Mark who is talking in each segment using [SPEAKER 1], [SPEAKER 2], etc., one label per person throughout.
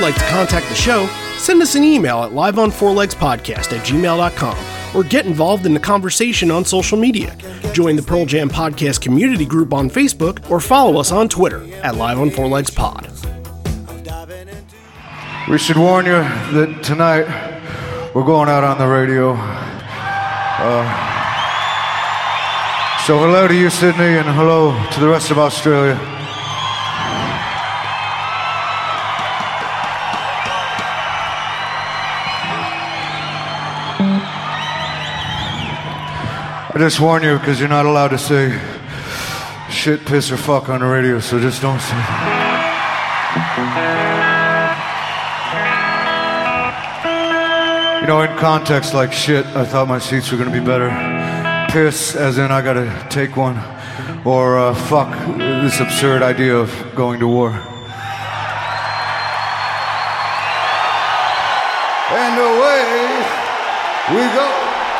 [SPEAKER 1] like to contact the show, send us an email at liveonfourlegspodcast at gmail.com or get involved in the conversation on social media. Join the Pearl Jam Podcast community group on Facebook or follow us on Twitter at Live on Four Legs
[SPEAKER 2] We should warn you that tonight we're going out on the radio. Uh, so hello to you, Sydney, and hello to the rest of Australia. Just warn you because you're not allowed to say shit, piss, or fuck on the radio, so just don't say. You know, in context like shit, I thought my seats were gonna be better. Piss, as in I gotta take one. Or uh, fuck this absurd idea of going to war. And away we go.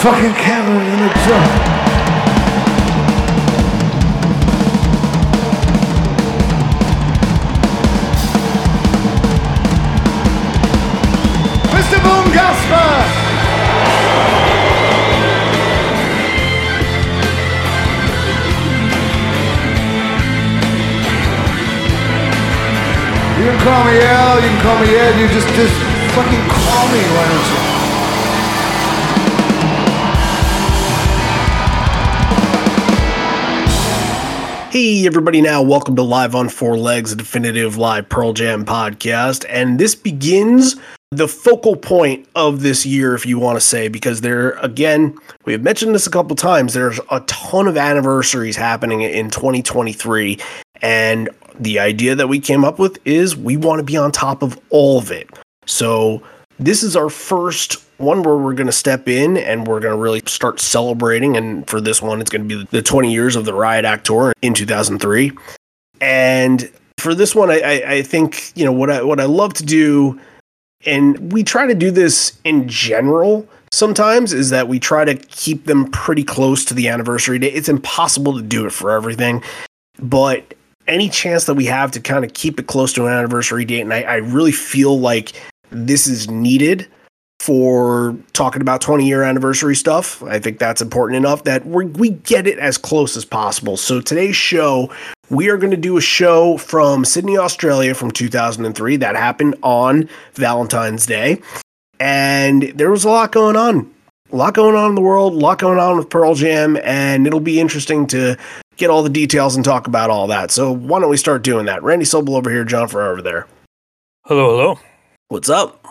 [SPEAKER 2] Fucking camera in the drum. Mr. Boom Gaspar! You can call me Al, you can call me Ed, you just, just fucking call me, why don't you?
[SPEAKER 1] Hey, everybody, now welcome to Live on Four Legs, a definitive live Pearl Jam podcast. And this begins the focal point of this year, if you want to say, because there, again, we have mentioned this a couple times, there's a ton of anniversaries happening in 2023. And the idea that we came up with is we want to be on top of all of it. So, this is our first one where we're going to step in and we're going to really start celebrating. And for this one, it's going to be the 20 years of the Riot Act tour in 2003. And for this one, I, I, think you know what I what I love to do, and we try to do this in general. Sometimes is that we try to keep them pretty close to the anniversary date. It's impossible to do it for everything, but any chance that we have to kind of keep it close to an anniversary date, and I, I really feel like this is needed for talking about 20 year anniversary stuff. I think that's important enough that we we get it as close as possible. So today's show, we are going to do a show from Sydney, Australia from 2003 that happened on Valentine's Day. And there was a lot going on. A lot going on in the world, a lot going on with Pearl Jam, and it'll be interesting to get all the details and talk about all that. So why don't we start doing that? Randy Sobel over here, John Ferrer over there.
[SPEAKER 3] Hello, hello.
[SPEAKER 1] What's up?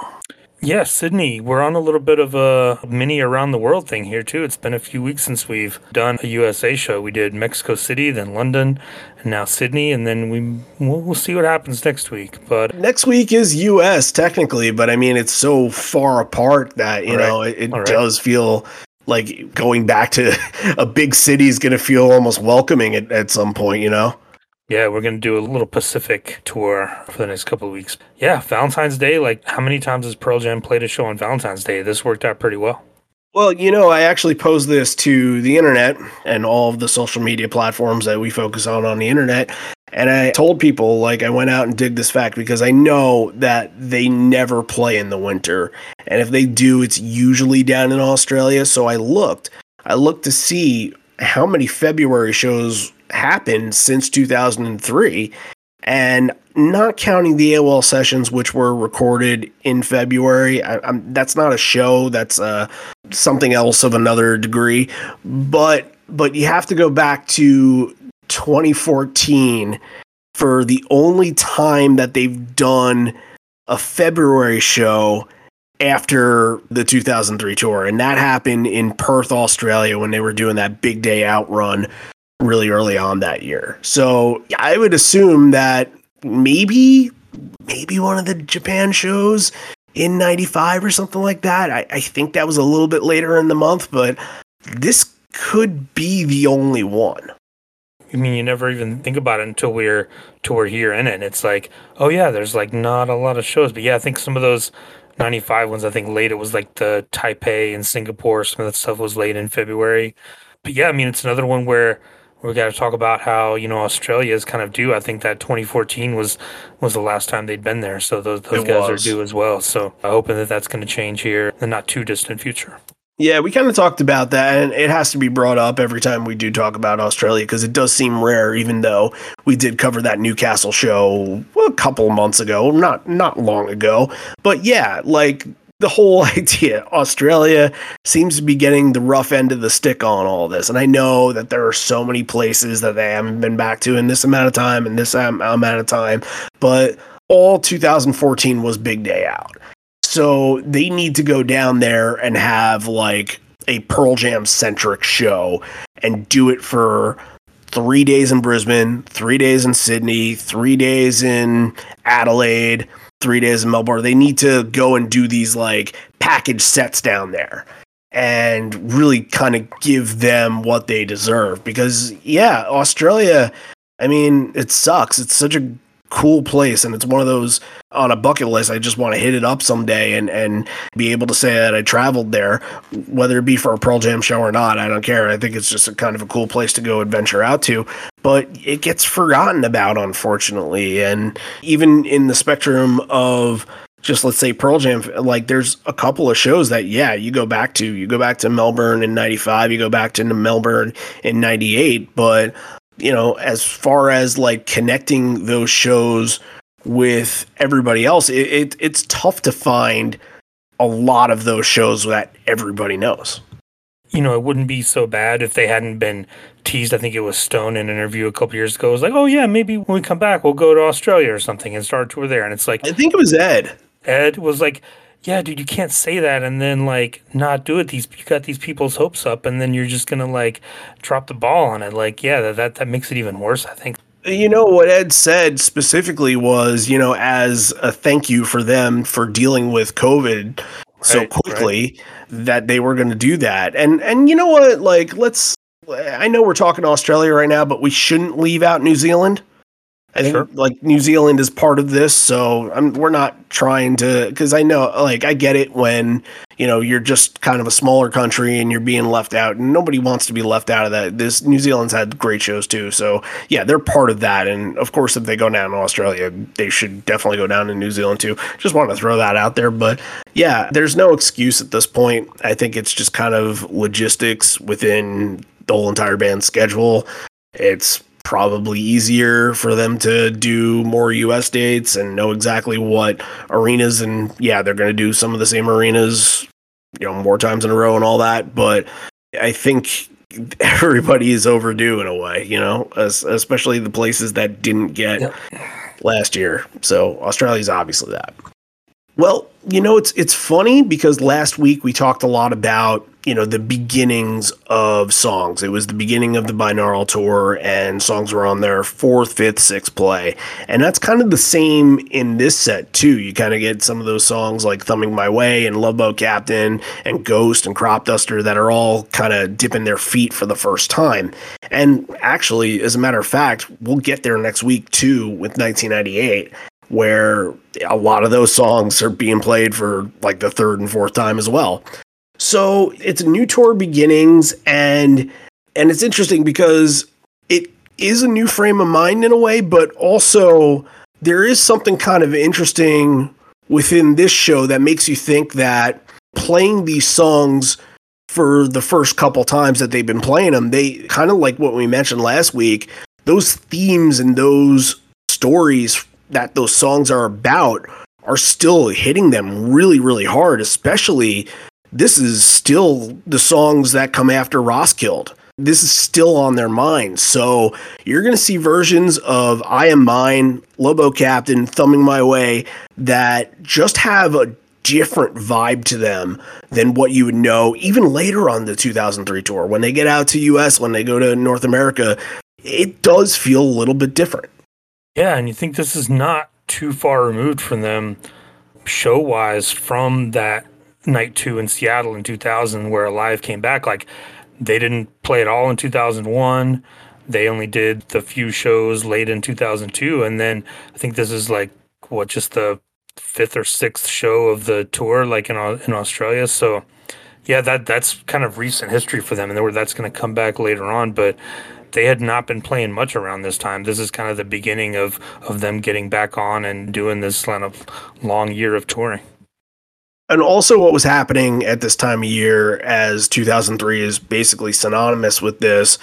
[SPEAKER 3] Yeah, Sydney, we're on a little bit of a mini around the world thing here, too. It's been a few weeks since we've done a USA show. We did Mexico City, then London, and now Sydney, and then we, we'll, we'll see what happens next week. But
[SPEAKER 1] Next week is US technically, but I mean it's so far apart that you
[SPEAKER 3] All right.
[SPEAKER 1] know it, it
[SPEAKER 3] All right.
[SPEAKER 1] does feel like going back to a big city is going to feel almost welcoming at, at some point. You know.
[SPEAKER 3] Yeah, we're to do a little Pacific tour for the next couple of weeks. Yeah, Valentine's Day, like how many times has Pearl Jam played a show on Valentine's Day? This worked out pretty well.
[SPEAKER 1] Well, you know, I actually posed this to the internet and all of the social media platforms that we focus on on the internet. And I told people, like, I went out and dig this fact because I know that they never play in the winter. And if they do, it's usually down in Australia. So I looked. I looked to see how many February shows happened since 2003. And not counting the AOL sessions, which were recorded in February, I, that's not a show. That's uh, something else of another degree. But but you have to go back to 2014 for the only time that they've done a February show after the 2003 tour, and that happened in Perth, Australia, when they were doing that big day out run really early on that year. So I would assume that maybe maybe one of the Japan shows in 95 or something like that. I, I think that was a little bit later in the month, but this could be the only one.
[SPEAKER 3] I mean, you never even think about it until we're till we're here in it. It's like, oh yeah, there's like not a lot of shows, but yeah, I think some of those '95 ones. I think late it was like the Taipei and Singapore. Some of that stuff was late in February. But yeah, I mean, it's another one where we got to talk about how you know Australia is kind of due. I think that 2014 was was the last time they'd been there, so those those it guys was. are due as well. So I'm hoping that that's going to change here in the not too distant future.
[SPEAKER 1] Yeah, we kind of talked about that, and it has to be brought up every time we do talk about Australia because it does seem rare. Even though we did cover that Newcastle show a couple months ago, not not long ago, but yeah, like the whole idea. Australia seems to be getting the rough end of the stick on all this. And I know that there are so many places that they haven't been back to in this amount of time and this amount of time, but all 2014 was big day out. So they need to go down there and have like a Pearl Jam centric show and do it for three days in Brisbane, three days in Sydney, three days in Adelaide three days in Melbourne. They need to go and do these like package sets down there and really kind of give them what they deserve because yeah, Australia, I mean, it sucks. It's such a cool place and it's one of those on a bucket list i just want to hit it up someday and and be able to say that i traveled there whether it be for a pearl jam show or not i don't care i think it's just a kind of a cool place to go adventure out to but it gets forgotten about unfortunately and even in the spectrum of just let's say Pearl Jam, like there's a couple of shows that, yeah, you go back to. You go back to Melbourne in 95, you go back to Melbourne in 98, but you know, as far as like connecting those shows with everybody else, it, it, it's tough to find a lot of those shows that everybody knows.
[SPEAKER 3] You know, it wouldn't be so bad if they hadn't been teased. I think it was Stone in an interview a couple years ago. It was like, oh yeah, maybe when we come back, we'll go to Australia or something and start a tour there. And it's like,
[SPEAKER 1] I think it was Ed.
[SPEAKER 3] Ed was like, yeah, dude, you can't say that and then like not do it. These you got these people's hopes up, and then you're just gonna like drop the ball on it. Like, yeah, that that, that makes it even worse. I think.
[SPEAKER 1] You know what Ed said specifically was, you know, as a thank you for them for dealing with COVID so quickly right. that they were going to do that. And and you know what, like let's I know we're talking Australia right now, but we shouldn't leave out New Zealand. I think sure. like New Zealand is part of this, so I'm, we're not trying to because I know like I get it when you know you're just kind of a smaller country and you're being left out, and nobody wants to be left out of that. This New Zealand's had great shows too, so yeah, they're part of that. And of course, if they go down to Australia, they should definitely go down to New Zealand too. Just want to throw that out there, but yeah, there's no excuse at this point. I think it's just kind of logistics within the whole entire band's schedule. It's probably easier for them to do more US dates and know exactly what arenas and yeah, they're going to do some of the same arenas, you know, more times in a row and all that, but I think everybody is overdue in a way, you know, especially the places that didn't get yep. last year. So Australia's obviously that. Well, you know, it's it's funny because last week we talked a lot about you know the beginnings of songs. It was the beginning of the binaural tour, and songs were on their fourth, fifth, sixth play, and that's kind of the same in this set too. You kind of get some of those songs like "Thumbing My Way" and "Love Boat Captain" and "Ghost" and "Crop Duster" that are all kind of dipping their feet for the first time. And actually, as a matter of fact, we'll get there next week too with 1998 where a lot of those songs are being played for like the third and fourth time as well. So it's a new tour beginnings and and it's interesting because it is a new frame of mind in a way, but also there is something kind of interesting within this show that makes you think that playing these songs for the first couple times that they've been playing them, they kind of like what we mentioned last week, those themes and those stories that those songs are about are still hitting them really, really hard, especially this is still the songs that come after Roskilde. This is still on their minds. So you're going to see versions of I Am Mine, Love Boat Captain, Thumbing My Way that just have a different vibe to them than what you would know even later on the 2003 tour. When they get out to US, when they go to North America, it does feel a little bit different.
[SPEAKER 3] Yeah, and you think this is not too far removed from them show wise from that night two in Seattle in 2000 where Alive came back. Like they didn't play at all in 2001. They only did the few shows late in 2002. And then I think this is like, what, just the fifth or sixth show of the tour, like in, in Australia. So, yeah, that that's kind of recent history for them, and that's going to come back later on. But they had not been playing much around this time. This is kind of the beginning of of them getting back on and doing this kind of long year of touring.
[SPEAKER 1] And also, what was happening at this time of year, as 2003 is basically synonymous with this,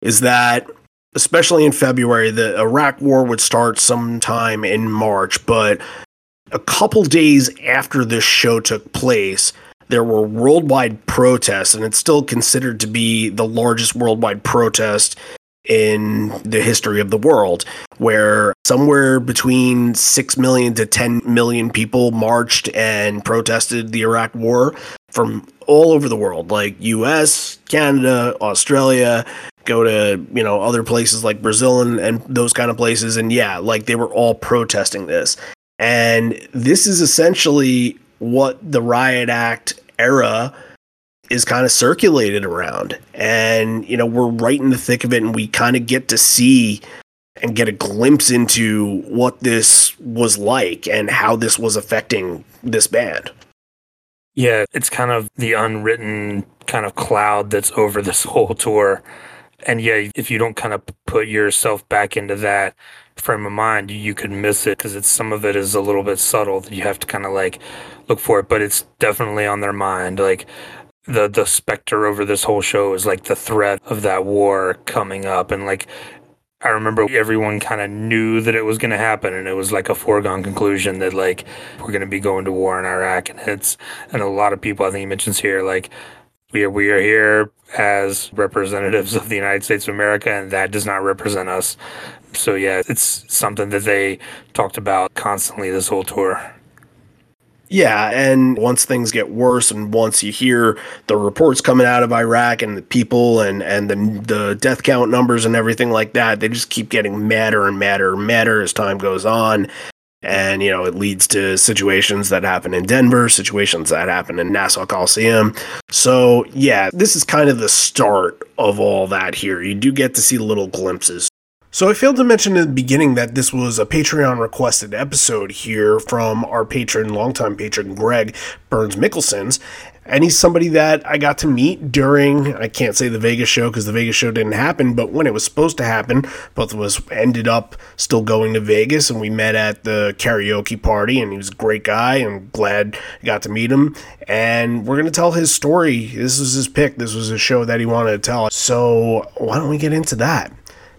[SPEAKER 1] is that especially in February, the Iraq War would start sometime in March, but a couple days after this show took place, there were worldwide protests, and it's still considered to be the largest worldwide protest in the history of the world, where somewhere between 6 million to 10 million people marched and protested the Iraq War from all over the world, like US, Canada, Australia, go to, you know, other places like Brazil and, and those kind of places. And yeah, like they were all protesting this. And this is essentially what the Riot Act era is kind of circulated around. And, you know, we're right in the thick of it and we kind of get to see and get a glimpse into what this was like and how this was affecting this band.
[SPEAKER 3] Yeah, it's kind of the unwritten kind of cloud that's over this whole tour. And yeah, if you don't kind of put yourself back into that frame of mind, you could miss it because it's some of it is a little bit subtle that you have to kind of like look for it, but it's definitely on their mind. Like the the specter over this whole show is like the threat of that war coming up and like I remember everyone kind of knew that it was going to happen, and it was like a foregone conclusion that like we're going to be going to war in Iraq, and it's and a lot of people I think he mentions here like we are we are here as representatives of the United States of America, and that does not represent us. So yeah, it's something that they talked about constantly this whole tour.
[SPEAKER 1] Yeah, and once things get worse, and once you hear the reports coming out of Iraq and the people and and the the death count numbers and everything like that, they just keep getting madder and madder and madder as time goes on. And you know, it leads to situations that happen in Denver, situations that happen in Nassau Coliseum. So yeah, this is kind of the start of all that here. You do get to see little glimpses. So I failed to mention in the beginning that this was a Patreon requested episode here from our patron, longtime patron Greg Burns Mickelsons. And he's somebody that I got to meet during, I can't say the Vegas show because the Vegas show didn't happen, but when it was supposed to happen, both of us ended up still going to Vegas and we met at the karaoke party. And he was a great guy and glad I got to meet him. And we're going to tell his story. This was his pick, this was a show that he wanted to tell. So why don't we get into that?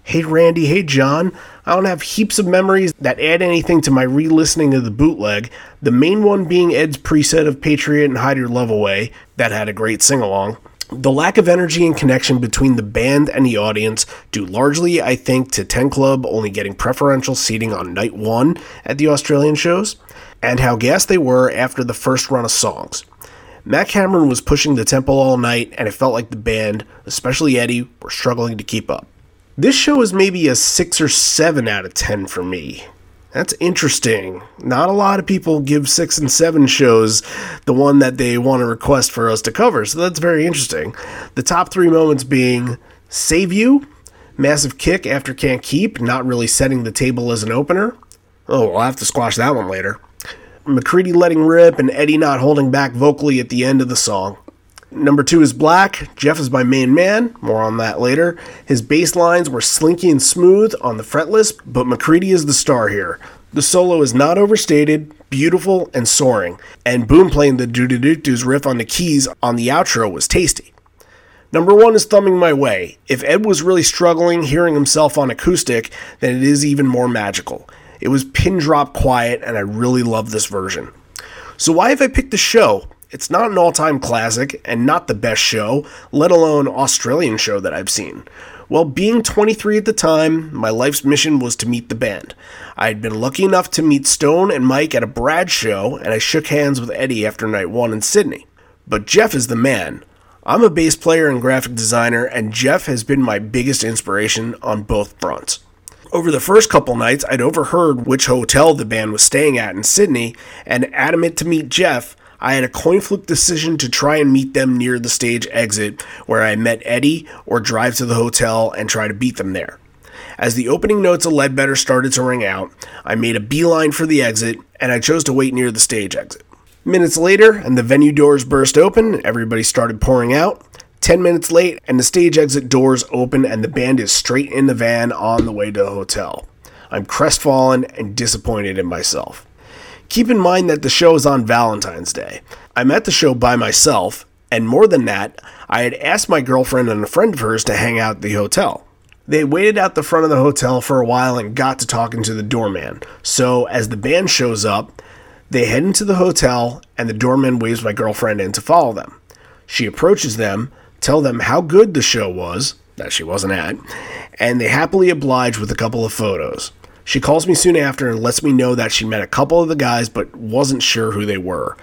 [SPEAKER 1] Hey Randy, hey John. I don't have heaps of memories that add anything to my re listening of the bootleg, the main one being Ed's preset of Patriot and Hide Your Love Away, that had a great sing along. The lack of energy and connection between the band and the audience, due largely, I think, to 10 Club only getting preferential seating on night one at the Australian shows, and how gassed they were after the first run of songs. Matt Cameron was pushing the tempo all night, and it felt like the band, especially Eddie, were struggling to keep up. This show is maybe a 6 or 7 out of 10 for me. That's interesting. Not a lot of people give 6 and 7 shows the one that they want to request for us to cover, so that's very interesting. The top three moments being Save You, Massive Kick after Can't Keep, not really setting the table as an opener. Oh, I'll have to squash that one later. McCready letting rip and Eddie not holding back vocally at the end of the song. Number two is Black. Jeff is my main man. More on that later. His bass lines were slinky and smooth on the fretless, but McCready is the star here. The solo is not overstated, beautiful, and soaring. And Boom playing the doo doo doo doos riff on the keys on the outro was tasty. Number one is Thumbing My Way. If Ed was really struggling hearing himself on acoustic, then it is even more magical. It was pin drop quiet, and I really love this version. So, why have I picked the show? It's not an all time classic and not the best show, let alone Australian show that I've seen. Well, being 23 at the time, my life's mission was to meet the band. I had been lucky enough to meet Stone and Mike at a Brad show, and I shook hands with Eddie after night one in Sydney. But Jeff is the man. I'm a bass player and graphic designer, and Jeff has been my biggest inspiration on both fronts. Over the first couple nights, I'd overheard which hotel the band was staying at in Sydney, and adamant to meet Jeff, I had a coin flip decision to try and meet them near the stage exit where I met Eddie or drive to the hotel and try to beat them there. As the opening notes of Ledbetter started to ring out, I made a beeline for the exit and I chose to wait near the stage exit. Minutes later, and the venue doors burst open, everybody started pouring out. 10 minutes late, and the stage exit doors open, and the band is straight in the van on the way to the hotel. I'm crestfallen and disappointed in myself. Keep in mind that the show is on Valentine's Day. I'm at the show by myself, and more than that, I had asked my girlfriend and a friend of hers to hang out at the hotel. They waited out the front of the hotel for a while and got to talking to the doorman. So, as the band shows up, they head into the hotel, and the doorman waves my girlfriend in to follow them. She approaches them, tell them how good the show was, that she wasn't at, and they happily oblige with a couple of photos. She calls me soon after and lets me know that she met a couple of the guys but wasn't sure who they were.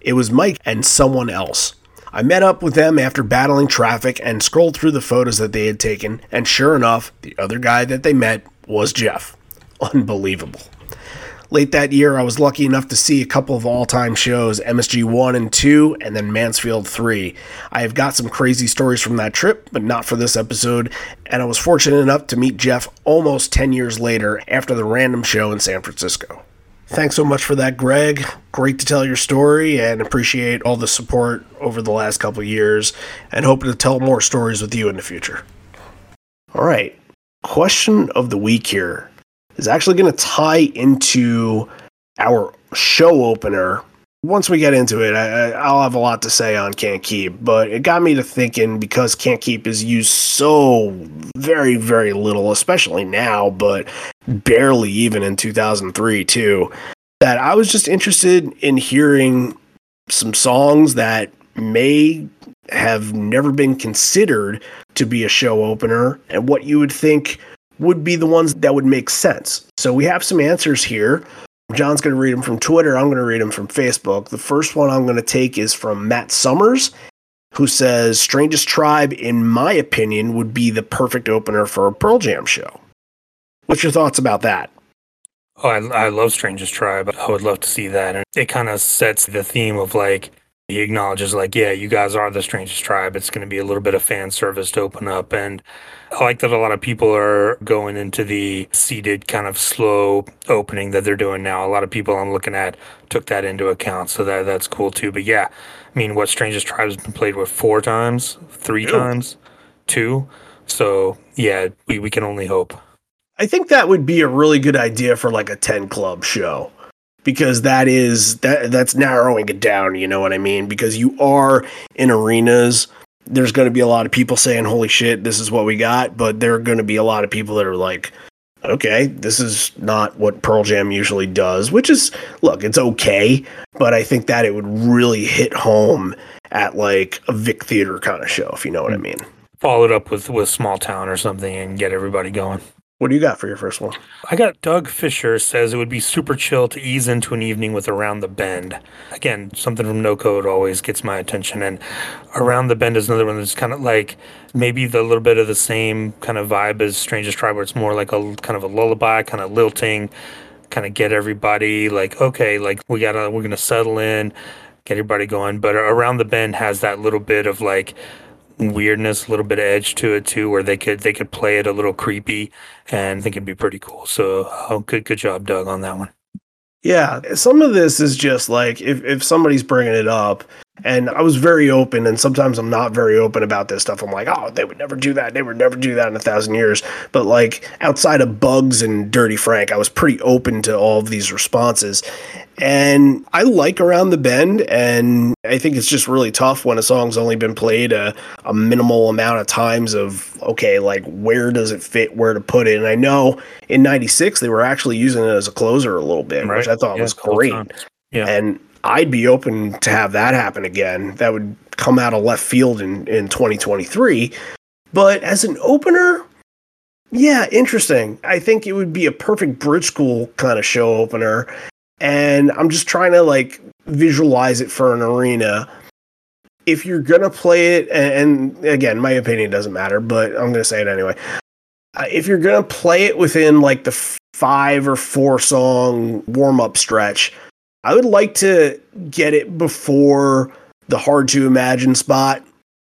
[SPEAKER 1] It was Mike and someone else. I met up with them after battling traffic and scrolled through the photos that they had taken, and sure enough, the other guy that they met was Jeff. Unbelievable. Late that year, I was lucky enough to see a couple of all time shows MSG 1 and 2, and then Mansfield 3. I have got some crazy stories from that trip, but not for this episode, and I was fortunate enough to meet Jeff almost 10 years later after the random show in San Francisco. Thanks so much for that, Greg. Great to tell your story and appreciate all the support over the last couple years, and hope to tell more stories with you in the future. All right, question of the week here is actually going to tie into our show opener. Once we get into it, I, will have a lot to say on Can't Keep, but it got me to thinking because Can't Keep is used so very, very little, especially now, but barely even in 2003 too, that I was just interested in hearing some songs that may have never been considered to be a show opener and what you would think would be the ones that would make sense. So we have some answers here. John's going to read them from Twitter. I'm going to read them from Facebook. The first one I'm going to take is from Matt Summers, who says Strangest Tribe, in my opinion, would be the perfect opener for a Pearl Jam show. What's your thoughts about that?
[SPEAKER 3] Oh, I, I love Strangest Tribe. I would love to see that. And it kind of sets the theme of like, he acknowledges like yeah you guys are the strangest tribe. It's going to be a little bit of fan service to open up. And i like that a lot of people are going into the seated kind of slow opening that they're doing now. A lot of people i'm looking at took that into account so that that's cool too. But yeah i mean what strangest tribe has been played with four times? Three times? Two? So yeah we, we can only hope.
[SPEAKER 1] I think that would be a really good idea for like a 10 club show because that is that that's narrowing it down, you know what I mean? Because you are in arenas there's going to be a lot of people saying holy shit, this is what we got, but there are going to be a lot of people that are like okay, this is not what Pearl Jam usually does, which is look, it's okay, but I think that it would really hit home at like a Vic Theater kind of show, if you know what I hmm. mean.
[SPEAKER 3] Follow it up with with Small Town or something and get everybody going.
[SPEAKER 1] What do you got for your first one?
[SPEAKER 3] I got Doug Fisher says it would be super chill to ease into an evening with Around the Bend. Again, something from No Code always gets my attention. And Around the Bend is another one that's kind of like maybe the little bit of the same kind of vibe as Strangest Tribe, where it's more like a kind of a lullaby, kind of lilting, kind of get everybody like, okay, like we gotta, we're gonna settle in, get everybody going. But Around the Bend has that little bit of like, weirdness, a little bit of edge to it too, where they could they could play it a little creepy, and I think it'd be pretty cool. So, oh, good good job, Doug, on that one.
[SPEAKER 1] Yeah, some of this is just like if if somebody's bringing it up, and I was very open, and sometimes I'm not very open about this stuff. I'm like, oh, they would never do that. They would never do that in a thousand years. But like outside of Bugs and Dirty Frank, I was pretty open to all of these responses. And I like Around the Bend, and I think it's just really tough when a song's only been played a, a minimal amount of times of, okay, like where does it fit, where to put it. And I know in 96, they were actually using it as a closer a little bit, right. which I thought yeah, was great. Yeah. And I'd be open to have that happen again. That would come out of left field in, in 2023. But as an opener, yeah, interesting. I think it would be a perfect bridge school kind of show opener. And I'm just trying to like visualize it for an arena. If you're gonna play it, and, and again, my opinion doesn't matter, but I'm gonna say it anyway. uh, if you're gonna play it within like the five or four song warm up stretch, I would like to get it before the hard to imagine spot,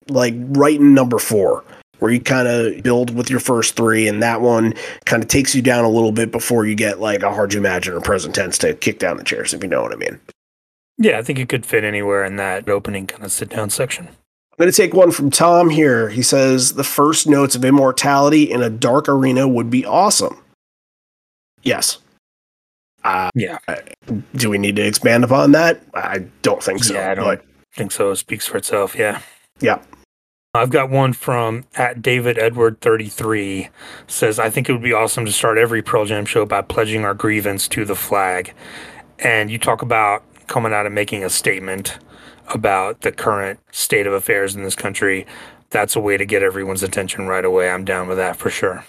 [SPEAKER 1] like right in number four, where you kind of build with your first three, and that one kind of takes you down a little bit before you get like a hard to imagine or present tense to kick down the chairs, if you know what I mean.
[SPEAKER 3] Yeah, I think it could fit anywhere in that opening kind of sit down section.
[SPEAKER 1] I'm going to take one from Tom here. He says the first notes of immortality in a dark arena would be awesome. Yes. Uh,
[SPEAKER 3] Yeah,
[SPEAKER 1] do we need to expand upon that? I don't think so.
[SPEAKER 3] Yeah, I don't-
[SPEAKER 1] But
[SPEAKER 3] think so. It speaks for itself. Yeah.
[SPEAKER 1] yeah,
[SPEAKER 3] I've got one from at David Edward 33 says I think it would be awesome to start every Pearl Jam show by pledging our grievance to the flag. And you talk about coming out and making a statement about the current state of affairs in this country. That's a way to get everyone's attention right away. I'm down with that for sure.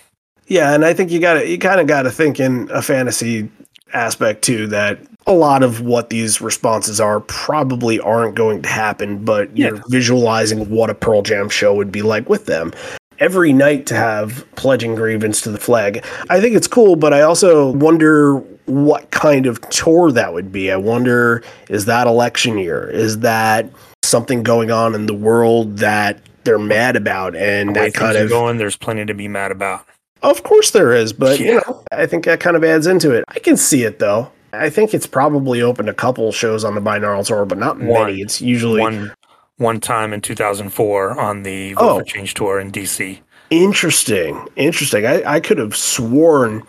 [SPEAKER 1] yeah, and I think you got to you kind of got to think in a fantasy aspect too that a lot of what these responses are probably aren't going to happen, but you're
[SPEAKER 3] Yeah.
[SPEAKER 1] visualizing what a Pearl Jam show would be like with them. Every night to have pledging grievance to the flag. I think it's cool, but I also wonder what kind of tour that would be. I wonder is that election year? Is that something going on in the world that they're mad about and that kind of
[SPEAKER 3] going, there's plenty to be mad about.
[SPEAKER 1] Of course there is, but you know, I think that kind of adds into it. I can see it though. I think it's probably opened a couple shows on the binaural tour, but not
[SPEAKER 3] One.
[SPEAKER 1] many. It's usually
[SPEAKER 3] One one time in 2004 on the Vote
[SPEAKER 1] Oh.
[SPEAKER 3] for Change tour in DC.
[SPEAKER 1] interesting. Interesting. I, I could have sworn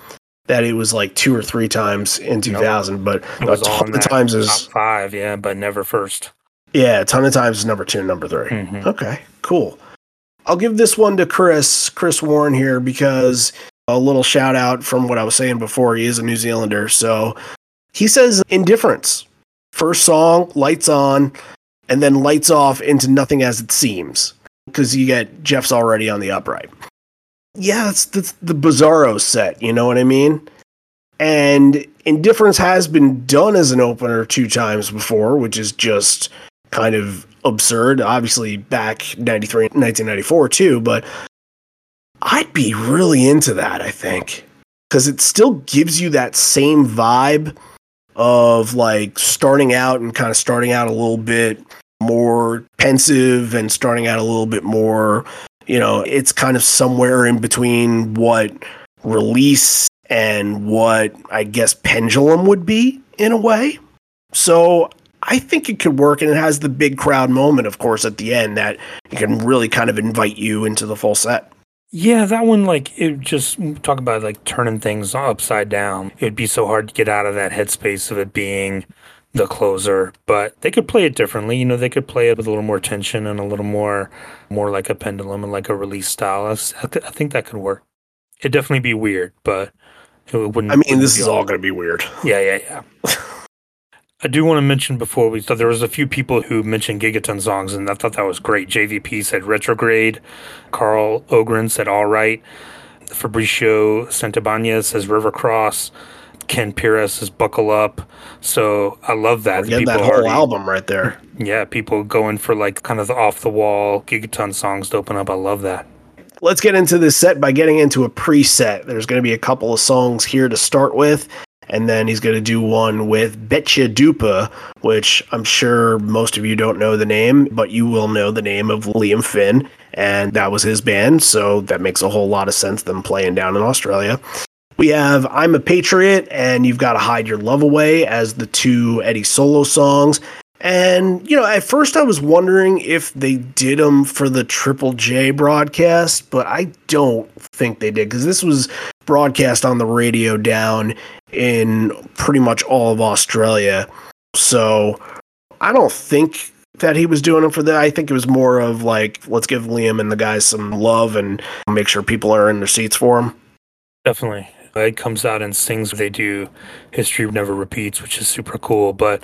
[SPEAKER 1] that it was like two or three times in 2000, but
[SPEAKER 3] It
[SPEAKER 1] a ton of times
[SPEAKER 3] top
[SPEAKER 1] is
[SPEAKER 3] five, yeah, but never first.
[SPEAKER 1] yeah, a ton of times is number two and number 3
[SPEAKER 3] Mhm.
[SPEAKER 1] Okay, cool. I'll give this one to Chris, Chris Warren here, because a little shout out from what I was saying before. He is a New Zealander. So he says indifference. First song, lights on, and then lights off into nothing as it seems. Because you get Jeff's already on the upright. Yeah, that's, that's the Bizarro set, you know what I mean? And indifference has been done as an opener two times before, which is just kind of absurd. Obviously, back 93, 1994 too, but I'd be really into that, I think. Because it still gives you that same vibe of like starting out and kind of starting out a little bit more pensive and starting out a little bit more, you know, it's kind of somewhere in between what release and what I guess pendulum would be in a way. So I think it could work, and it has the big crowd moment, of course, at the end that it can really kind of invite you into the full set.
[SPEAKER 3] Yeah, that one, like, it just mm, talk about like turning things upside down. It'd be so hard to get out of that headspace of it being the closer, but they could play it differently. You know, they could play it with a little more tension and a little more, more like a pendulum and like a release style. I, th- I think that could work. It'd definitely be weird, but it wouldn't.
[SPEAKER 1] I mean, this is all going to be weird.
[SPEAKER 3] Yeah, yeah, yeah. I do want to mention before we thought there was a few people who mentioned Gigaton songs, and I thought that was great. JVP said retrograde. Carl Ogren said all right. Fabricio Santabanez says River Cross. Ken Pires says buckle up. So I love that.
[SPEAKER 1] Getting that whole
[SPEAKER 3] already-
[SPEAKER 1] album right there.
[SPEAKER 3] Yeah, people going for like kind of the off the wall Gigaton songs to open up. I love that.
[SPEAKER 1] Let's get into this set by getting into a preset. There's going to be a couple of songs here to start with, and then he's going to do one with Betchadupa, which I'm sure most of you don't know the name, but you will know the name of Liam Finn, and that was his band, so that makes a whole lot of sense them playing down in Australia. We have I'm a Patriot and You've Got to Hide Your Love Away as the two Eddie solo songs. And, you know, at first I was wondering if they did them for the Triple J broadcast, but I don't think they did because this was broadcast on the radio down in pretty much all of Australia. So I don't think that he was doing them for that. I think it was more of like, let's give Liam and the guys some love and make sure people are in their seats for him.
[SPEAKER 3] Definitely. It comes out and sings. They do History Never Repeats, which is super cool. But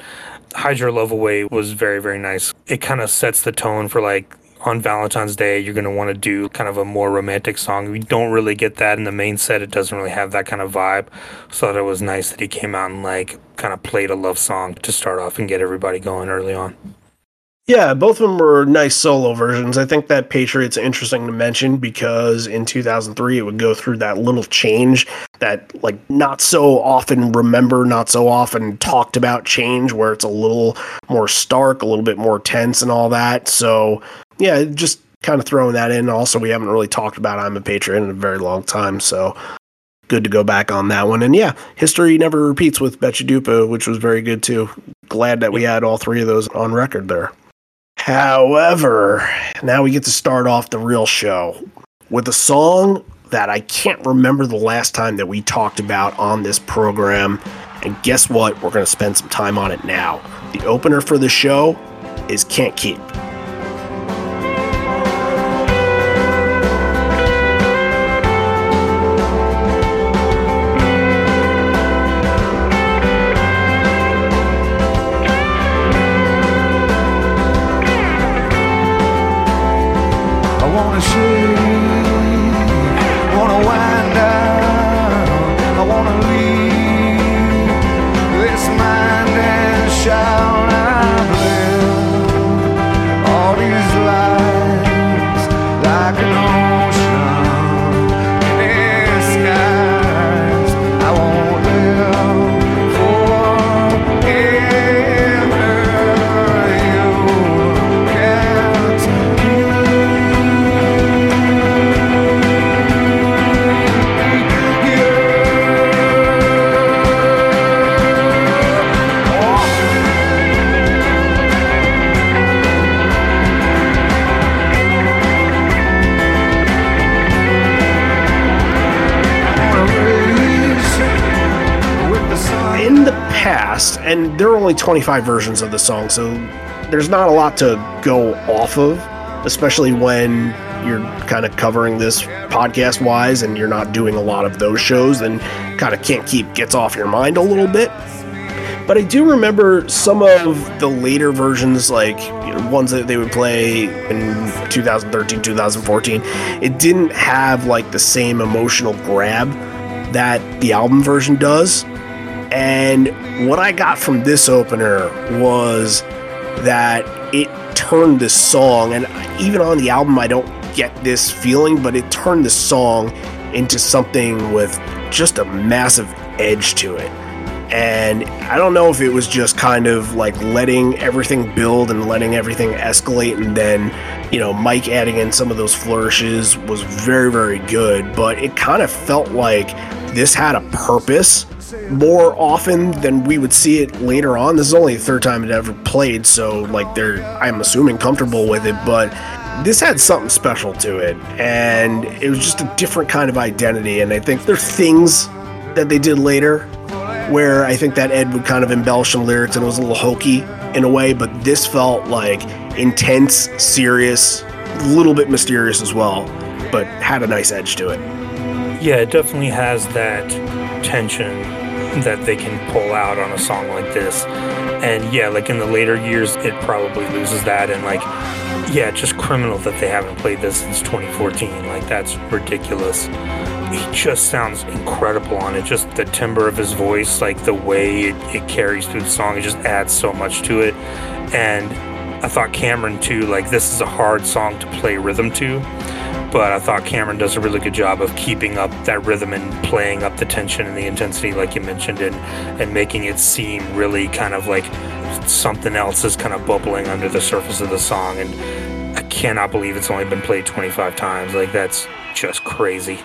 [SPEAKER 3] Hide Your Love Away was very, very nice. It kind of sets the tone for like on Valentine's Day, you're going to want to do kind of a more romantic song. We don't really get that in the main set. It doesn't really have that kind of vibe. So thought it was nice that he came out and like kind of played a love song to start off and get everybody going early on.
[SPEAKER 1] Yeah, both of them were nice solo versions. I think that Patriot's interesting to mention because in 2003 it would go through that little change that like not so often remember, not so often talked about change where it's a little more stark, a little bit more tense and all that. So, yeah, just kind of throwing that in. Also, we haven't really talked about I'm a Patriot in a very long time, so good to go back on that one. And yeah, history never repeats with Betchadupa, which was very good too. Glad that we had all three of those on record there. However, now we get to start off the real show with a song that I can't remember the last time that we talked about on this program. And guess what? We're going to spend some time on it now. The opener for the show is Can't Keep. And there are only 25 versions of the song, so there's not a lot to go off of, especially when you're kind of covering this podcast wise and you're not doing a lot of those shows, and kind of can't keep gets off your mind a little bit. But I do remember some of the later versions, like you know, ones that they would play in 2013, 2014. It didn't have like the same emotional grab that the album version does. And what I got from this opener was that it turned the song, and even on the album, I don't get this feeling, but it turned the song into something with just a massive edge to it. And I don't know if it was just kind of like letting everything build and letting everything escalate, and then, you know, Mike adding in some of those flourishes was very, very good, but it kind of felt like this had a purpose more often than we would see it later on. This is only the third time it ever played, so like they're I'm assuming comfortable with it, but this had something special to it and it was just a different kind of identity and I think there's things that they did later where I think that Ed would kind of embellish some lyrics and it was a little hokey in a way, but this felt like intense, serious, a little bit mysterious as well, but had a nice edge to it.
[SPEAKER 3] Yeah, it definitely has that tension that they can pull out on a song like this. And yeah, like in the later years, it probably loses that. And like, yeah, just criminal that they haven't played this since 2014. Like, that's ridiculous. He just sounds incredible on it. Just the timbre of his voice, like the way it, it carries through the song, it just adds so much to it. And I thought Cameron, too, like, this is a hard song to play rhythm to but I thought Cameron does a really good job of keeping up that rhythm and playing up the tension and the intensity, like you mentioned, and and making it seem really kind of like something else is kind of bubbling under the surface of the song. And I cannot believe it's only been played 25 times. Like that's just crazy.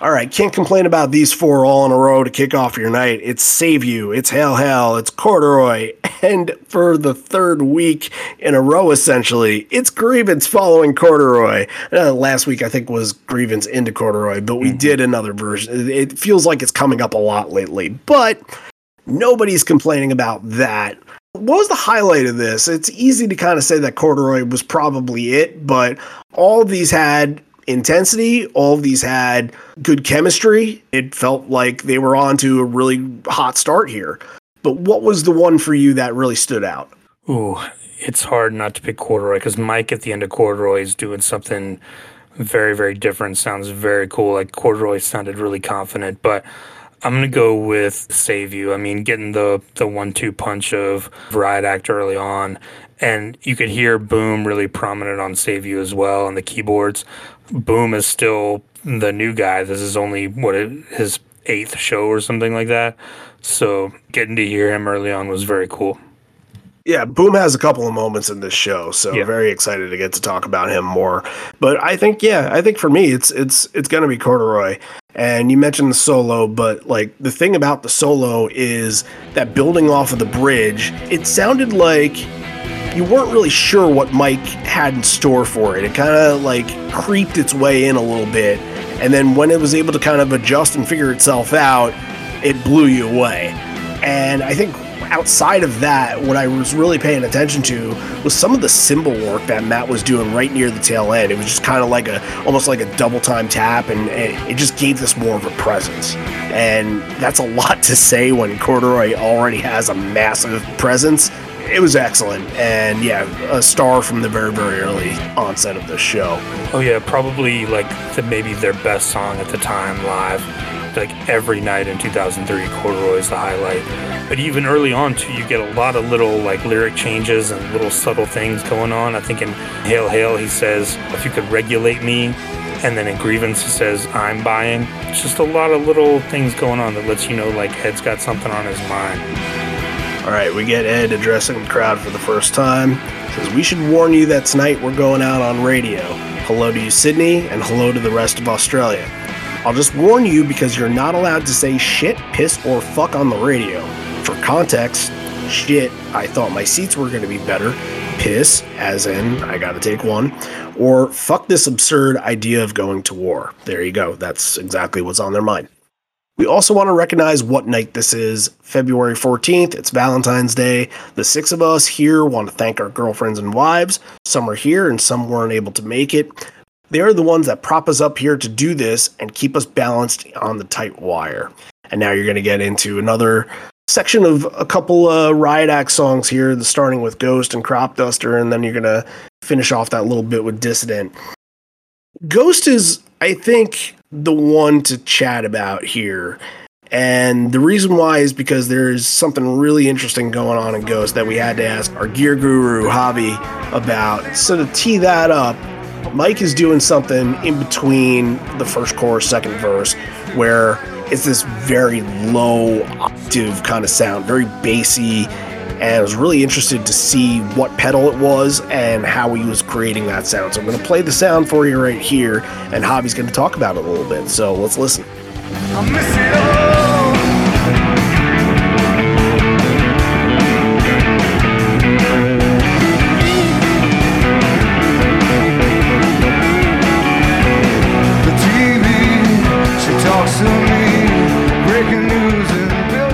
[SPEAKER 1] All right, can't complain about these four all in a row to kick off your night. It's Save You, it's Hail Hell, it's Corduroy, and for the third week in a row, essentially, it's Grievance following Corduroy. Uh, last week, I think, was Grievance into Corduroy, but we mm-hmm. did another version. It feels like it's coming up a lot lately, but nobody's complaining about that. What was the highlight of this? It's easy to kind of say that Corduroy was probably it, but all these had intensity. All of these had good chemistry. It felt like they were on to a really hot start here. But what was the one for you that really stood out?
[SPEAKER 3] Ooh, it's hard not to pick Corduroy because Mike at the end of Corduroy is doing something very, very different. Sounds very cool. Like Corduroy sounded really confident, but I'm gonna go with Save You. I mean, getting the the one two punch of Riot Act early on, and you could hear Boom really prominent on Save You as well on the keyboards. Boom is still the new guy. This is only what his eighth show or something like that. So getting to hear him early on was very cool.
[SPEAKER 1] Yeah, Boom has a couple of moments in this show, so yeah. very excited to get to talk about him more. But I think, yeah, I think for me, it's it's it's gonna be Corduroy. And you mentioned the solo, but like the thing about the solo is that building off of the bridge, it sounded like you weren't really sure what Mike had in store for it. It kind of like creeped its way in a little bit, and then when it was able to kind of adjust and figure itself out, it blew you away. And I think outside of that, what I was really paying attention to was some of the cymbal work that Matt was doing right near the tail end. It was just kind of like a almost like a double time tap, and it just gave this more of a presence. And that's a lot to say when Corduroy already has a massive presence. It was excellent, and yeah, a star from the very, very early onset of the show.
[SPEAKER 3] Oh yeah, probably like the, maybe their best song at the time live. Like every night in 2003 corduroy is the highlight. But even early on too you get a lot of little like lyric changes and little subtle things going on. I think in hail hail he says if you could regulate me and then in grievance he says i'm buying. It's just a lot of little things going on that lets you know like ed's got something on his mind
[SPEAKER 1] all right we get ed addressing the crowd for the first time says we should warn you that tonight we're going out on radio hello to you sydney and hello to the rest of australia I'll just warn you because you're not allowed to say shit, piss, or fuck on the radio. For context, shit, I thought my seats were going to be better. Piss, as in, I gotta take one. Or fuck this absurd idea of going to war. There you go. That's exactly what's on their mind. We also want to recognize what night this is. February 14th, it's Valentine's Day. The six of us here want to thank our girlfriends and wives. Some are here and some weren't able to make it. They're the ones that prop us up here to do this and keep us balanced on the tight wire. And now you're going to get into another section of a couple uh, Riot Act songs here, starting with Ghost and Crop Duster, and then you're going to finish off that little bit with Dissident. Ghost is, I think, the one to chat about here. And the reason why is because there's something really interesting going on in Ghost that we had to ask our gear guru, Javi, about. So to tee that up, Mike is doing something in between the first chorus, second verse, where it's this very low octave kind of sound, very bassy. And I was really interested to see what pedal it was and how he was creating that sound. So I'm going to play the sound for you right here, and Javi's going to talk about it a little bit. So let's listen.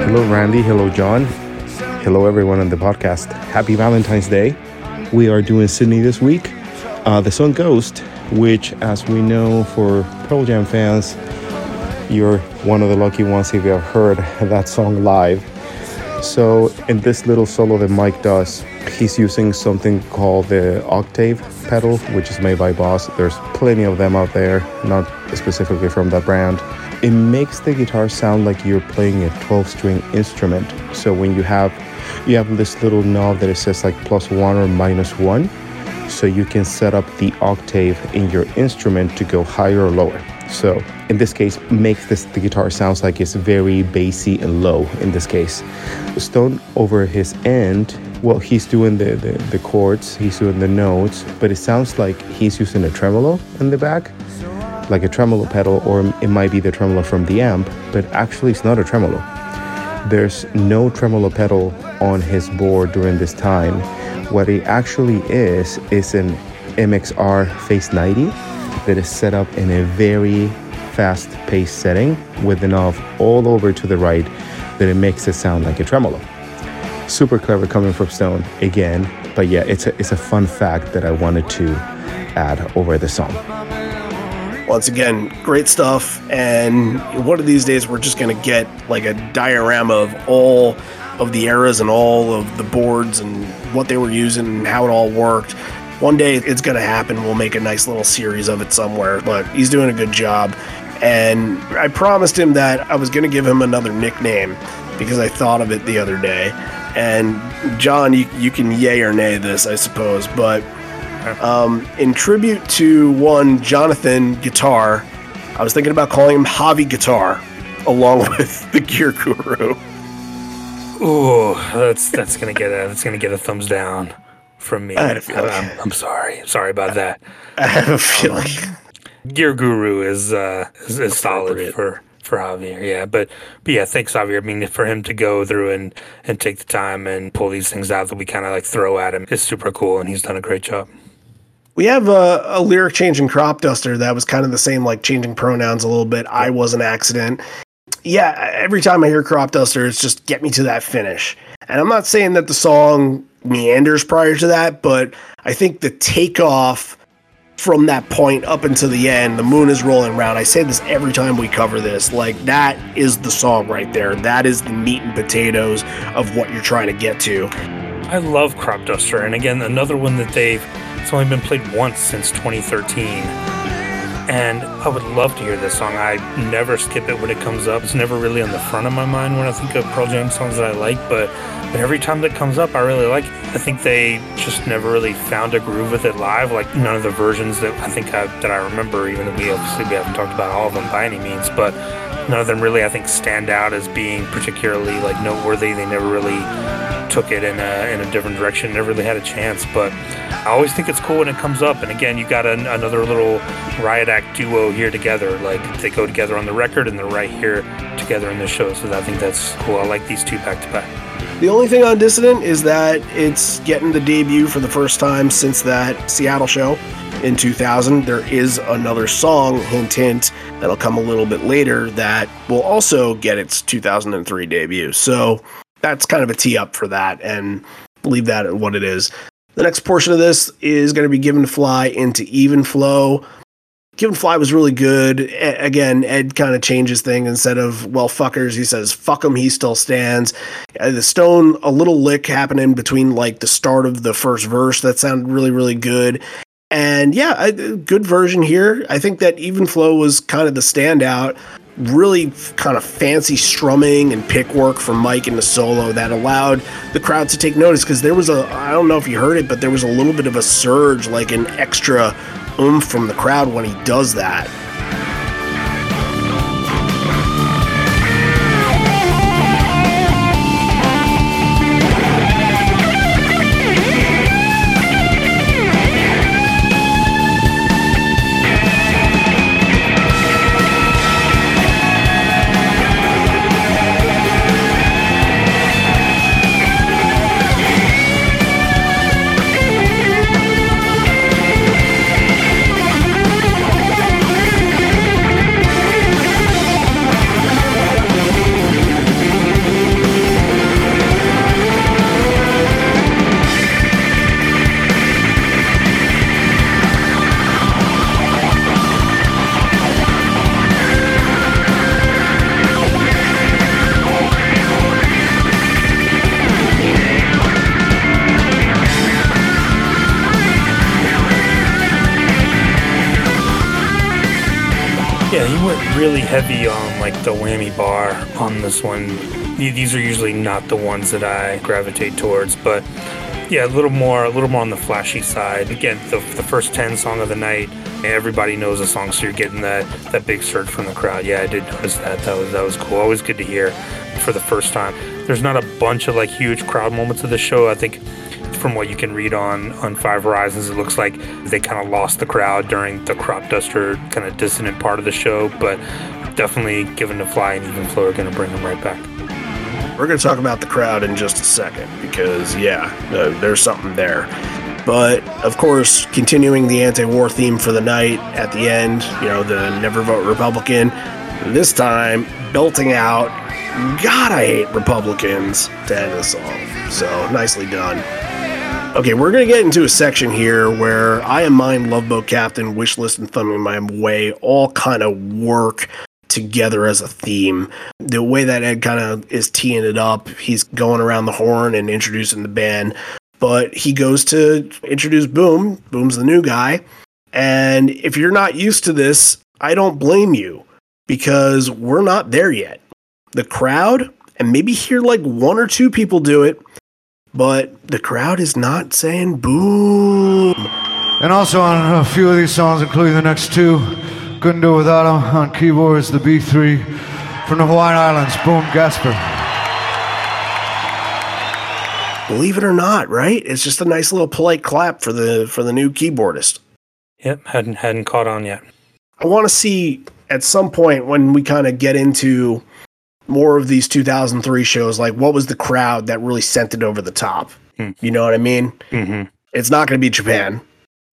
[SPEAKER 4] Hello, Randy. Hello, John. Hello, everyone on the podcast. Happy Valentine's Day. We are doing Sydney this week. Uh, the song Ghost, which, as we know for Pearl Jam fans, you're one of the lucky ones if you have heard that song live. So, in this little solo that Mike does, he's using something called the octave pedal, which is made by Boss. There's plenty of them out there, not specifically from that brand it makes the guitar sound like you're playing a 12 string instrument. So when you have you have this little knob that it says like plus one or minus one, so you can set up the octave in your instrument to go higher or lower. So in this case, makes this the guitar sounds like it's very bassy and low. In this case, Stone over his end. Well, he's doing the, the, the chords, he's doing the notes, but it sounds like he's using a tremolo in the back like a tremolo pedal, or it might be the tremolo from the amp, but actually it's not a tremolo. There's no tremolo pedal on his board during this time. What it actually is, is an MXR Phase 90 that is set up in a very fast paced setting with the knob all over to the right that it makes it sound like a tremolo. Super clever coming from Stone again, but yeah, it's a, it's a fun fact that I wanted to add over the song
[SPEAKER 1] once again, great stuff. And one of these days, we're just going to get like a diorama of all of the eras and all of the boards and what they were using and how it all worked. One day it's going to happen. We'll make a nice little series of it somewhere, but he's doing a good job. And I promised him that I was going to give him another nickname because I thought of it the other day. And John, you, you can yay or nay this, I suppose, but um, in tribute to one Jonathan Guitar, I was thinking about calling him Javi Guitar, along with the Gear Guru.
[SPEAKER 3] Ooh, that's that's gonna get a that's gonna get a thumbs down from me.
[SPEAKER 1] I had a feeling.
[SPEAKER 3] I'm, I'm sorry. Sorry about that.
[SPEAKER 1] I have a feeling.
[SPEAKER 3] Gear Guru is uh is, is solid for for Javier. Yeah, but but yeah, thanks Javier. I mean, for him to go through and and take the time and pull these things out that we kind of like throw at him is super cool, and he's done a great job.
[SPEAKER 1] We have a, a lyric changing crop duster that was kind of the same, like changing pronouns a little bit. I was an accident. Yeah, every time I hear crop duster, it's just get me to that finish. And I'm not saying that the song meanders prior to that, but I think the takeoff from that point up until the end, the moon is rolling around. I say this every time we cover this. Like, that is the song right there. That is the meat and potatoes of what you're trying to get to.
[SPEAKER 3] I love Crop Duster, and again, another one that they've it's only been played once since 2013. And I would love to hear this song. I never skip it when it comes up. It's never really on the front of my mind when I think of Pearl Jam songs that I like, but, but every time that comes up, I really like it. I think they just never really found a groove with it live. Like none of the versions that I think I, that I remember, even though we obviously we haven't talked about all of them by any means, but none of them really I think stand out as being particularly like noteworthy. They never really took it in a, in a different direction. Never really had a chance, but I always think it's cool when it comes up. And again, you got an, another little Riot Act duo here together. Like they go together on the record and they're right here together in the show. So I think that's cool. I like these two back to back.
[SPEAKER 1] The only thing on Dissident is that it's getting the debut for the first time since that Seattle show in 2000. There is another song, hint, hint, that'll come a little bit later that will also get its 2003 debut. So that's kind of a tee up for that and leave that at what it is. The next portion of this is going to be Given Fly into Even Flow. Given Fly was really good. Again, Ed kind of changes thing instead of well fuckers, he says fuck him, he still stands. Uh, the Stone, a little lick happening between like the start of the first verse that sounded really really good. And yeah, a good version here. I think that Even Flow was kind of the standout. Really kind of fancy strumming and pick work from Mike in the solo that allowed the crowd to take notice because there was a, I don't know if you heard it, but there was a little bit of a surge, like an extra oomph from the crowd when he does that.
[SPEAKER 3] Yeah, he went really heavy on like the whammy bar on this one. These are usually not the ones that I gravitate towards, but yeah, a little more, a little more on the flashy side. Again, the, the first ten song of the night, everybody knows the song, so you're getting that that big surge from the crowd. Yeah, I did notice that. That was that was cool. Always good to hear for the first time. There's not a bunch of like huge crowd moments of the show. I think from what you can read on on Five Horizons, it looks like they kind of lost the crowd during the crop duster kind of Dissident part of the show, but definitely given to fly and even flow are going to bring them right back.
[SPEAKER 1] We're going to talk about the crowd in just a second because, yeah, uh, there's something there. But of course, continuing the anti war theme for the night at the end, you know, the never vote Republican, this time belting out, God, I hate Republicans to end the song. So nicely done. Okay, we're going to get into a section here where I Am Mine, Love Boat Captain, Wish List, and Thumbing My Way all kind of work together as a theme. The way that Ed kind of is teeing it up, he's going around the horn and introducing the band, but he goes to introduce Boom. Boom's the new guy. And if you're not used to this, I don't blame you because we're not there yet. The crowd, and maybe hear like one or two people do it, but the crowd is not saying boom.
[SPEAKER 2] And also on a few of these songs, including the next two, couldn't do without him. On keyboards, the B3 from the Hawaiian Islands, Boom Gaspar.
[SPEAKER 1] Believe it or not, right? It's just a nice little polite clap for the for the new keyboardist.
[SPEAKER 3] Yep, hadn't hadn't caught on yet.
[SPEAKER 1] I want to see at some point when we kind of get into more of these 2003 shows, like what was the crowd that really sent it over the top?
[SPEAKER 3] Hmm.
[SPEAKER 1] You know what I mean?
[SPEAKER 3] Mm-hmm.
[SPEAKER 1] It's not going to be Japan.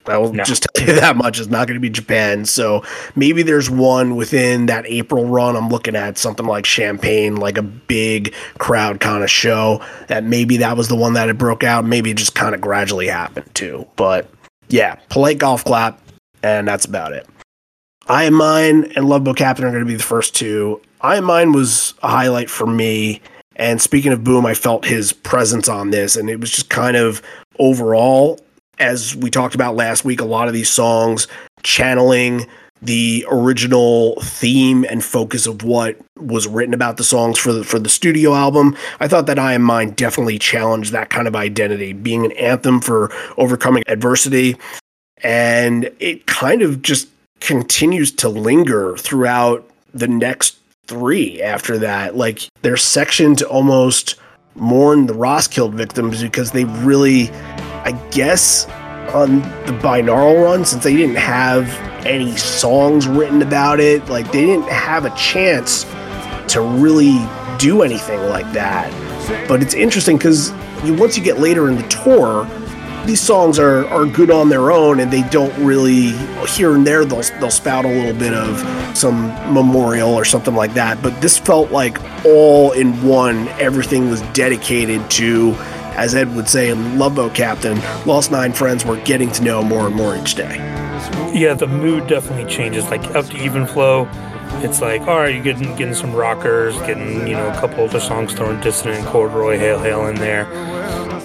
[SPEAKER 1] I will
[SPEAKER 3] No.
[SPEAKER 1] just tell you that much. It's not going to be Japan. So maybe there's one within that April run. I'm looking at something like Champaign, like a big crowd kind of show. That maybe that was the one that it broke out. Maybe it just kind of gradually happened too. But yeah, polite golf clap, and that's about it. I Am Mine and Love Boat Captain are going to be the first two. I Mine was a highlight for me. And speaking of Boom, I felt his presence on this, and it was just kind of overall, as we talked about last week, a lot of these songs channeling the original theme and focus of what was written about the songs for the for the studio album. I thought that I Am Mine definitely challenged that kind of identity, being an anthem for overcoming adversity. And it kind of just continues to linger throughout the next three after that. Like they're sectioned to almost mourn the Roskilde victims because they really, I guess, on the binaural run, since they didn't have any songs written about it, like they didn't have a chance to really do anything like that. But it's interesting because once you get later in the tour, these songs are, are good on their own and they don't really here and there they'll, they'll spout a little bit of some memorial or something like that but this felt like all in one everything was dedicated to as ed would say in love boat captain lost nine friends we're getting to know more and more each day
[SPEAKER 3] Yeah, the mood definitely changes. Like up to even flow, it's like, all right, you're getting getting some rockers, getting you know a couple other songs throwing Dissident, corduroy, hail, hail in there.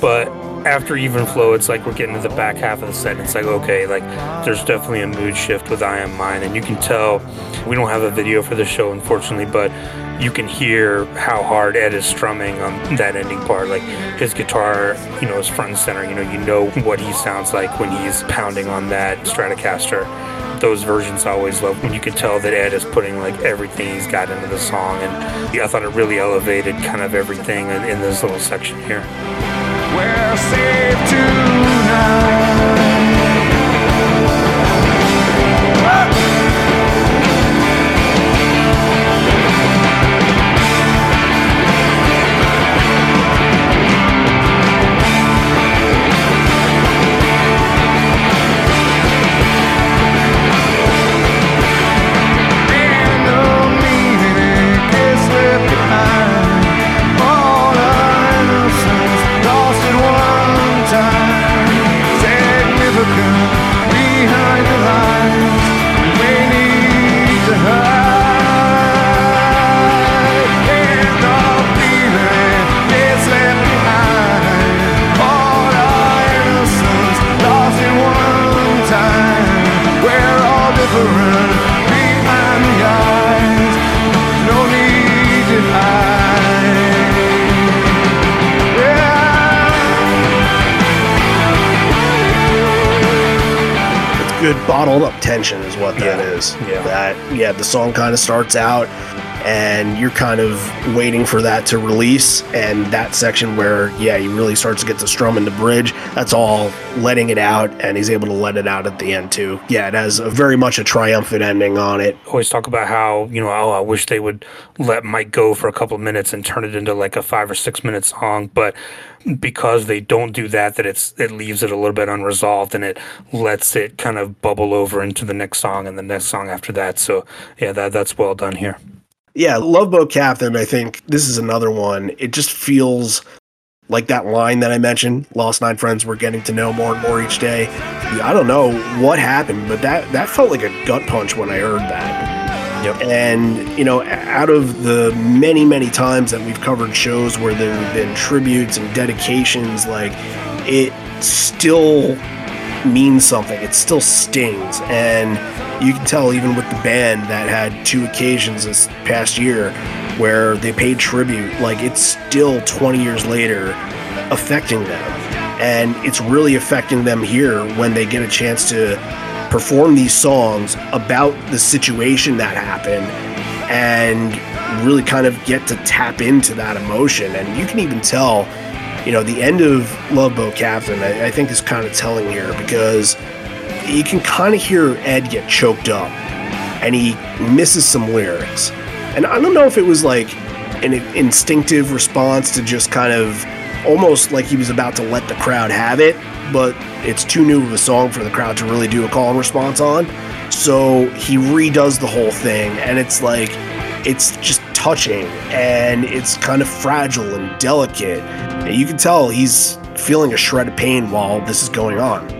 [SPEAKER 3] But after even flow, it's like we're getting to the back half of the set. And it's like, okay, like there's definitely a mood shift with I Am Mine, and you can tell. We don't have a video for the show, unfortunately, but you can hear how hard Ed is strumming on that ending part. Like his guitar, you know, is front and center. You know, you know what he sounds like when he's pounding on that Stratocaster. Those versions I always love when you can tell that Ed is putting like everything he's got into the song, and yeah, I thought it really elevated kind of everything in, in this little section here.
[SPEAKER 2] We're safe tonight.
[SPEAKER 1] Good bottled up tension is what that
[SPEAKER 3] Yeah,
[SPEAKER 1] is
[SPEAKER 3] yeah.
[SPEAKER 1] that yeah the song kind of starts out and you're kind of waiting for that to release and that section where yeah he really starts to get the strum in the bridge that's all letting it out and he's able to let it out at the end too yeah it has a very much a triumphant ending on it
[SPEAKER 3] always talk about how you know oh I wish they would let Mike go for a couple of minutes and turn it into like a five or six minute song, but because they don't do that, that it's it leaves it a little bit unresolved and it lets it kind of bubble over into the next song and the next song after that. So yeah, that that's well done here.
[SPEAKER 1] Yeah, Love Boat Captain, I think this is another one. It just feels like that line that I mentioned, Lost Nine Friends we're getting to know more and more each day. I don't know what happened, but that that felt like a gut punch when I heard that.
[SPEAKER 3] Yep.
[SPEAKER 1] And, you know, out of the many, many times that we've covered shows where there have been tributes and dedications, like it still means something. It still stings. And you can tell even with the band that had two occasions this past year where they paid tribute, like it's still 20 years later affecting them. And it's really affecting them here when they get a chance to perform these songs about the situation that happened and really kind of get to tap into that emotion. And you can even tell, you know, the end of Love Boat Captain, I, I think is kind of telling here because you can kind of hear Ed get choked up and he misses some lyrics. And I don't know if it was like an instinctive response to just kind of almost like he was about to let the crowd have it, but it's too new of a song for the crowd to really do a call and response on. So he redoes the whole thing, and it's like, it's just touching and it's kind of fragile and delicate. And you can tell he's feeling a shred of pain while this is going on.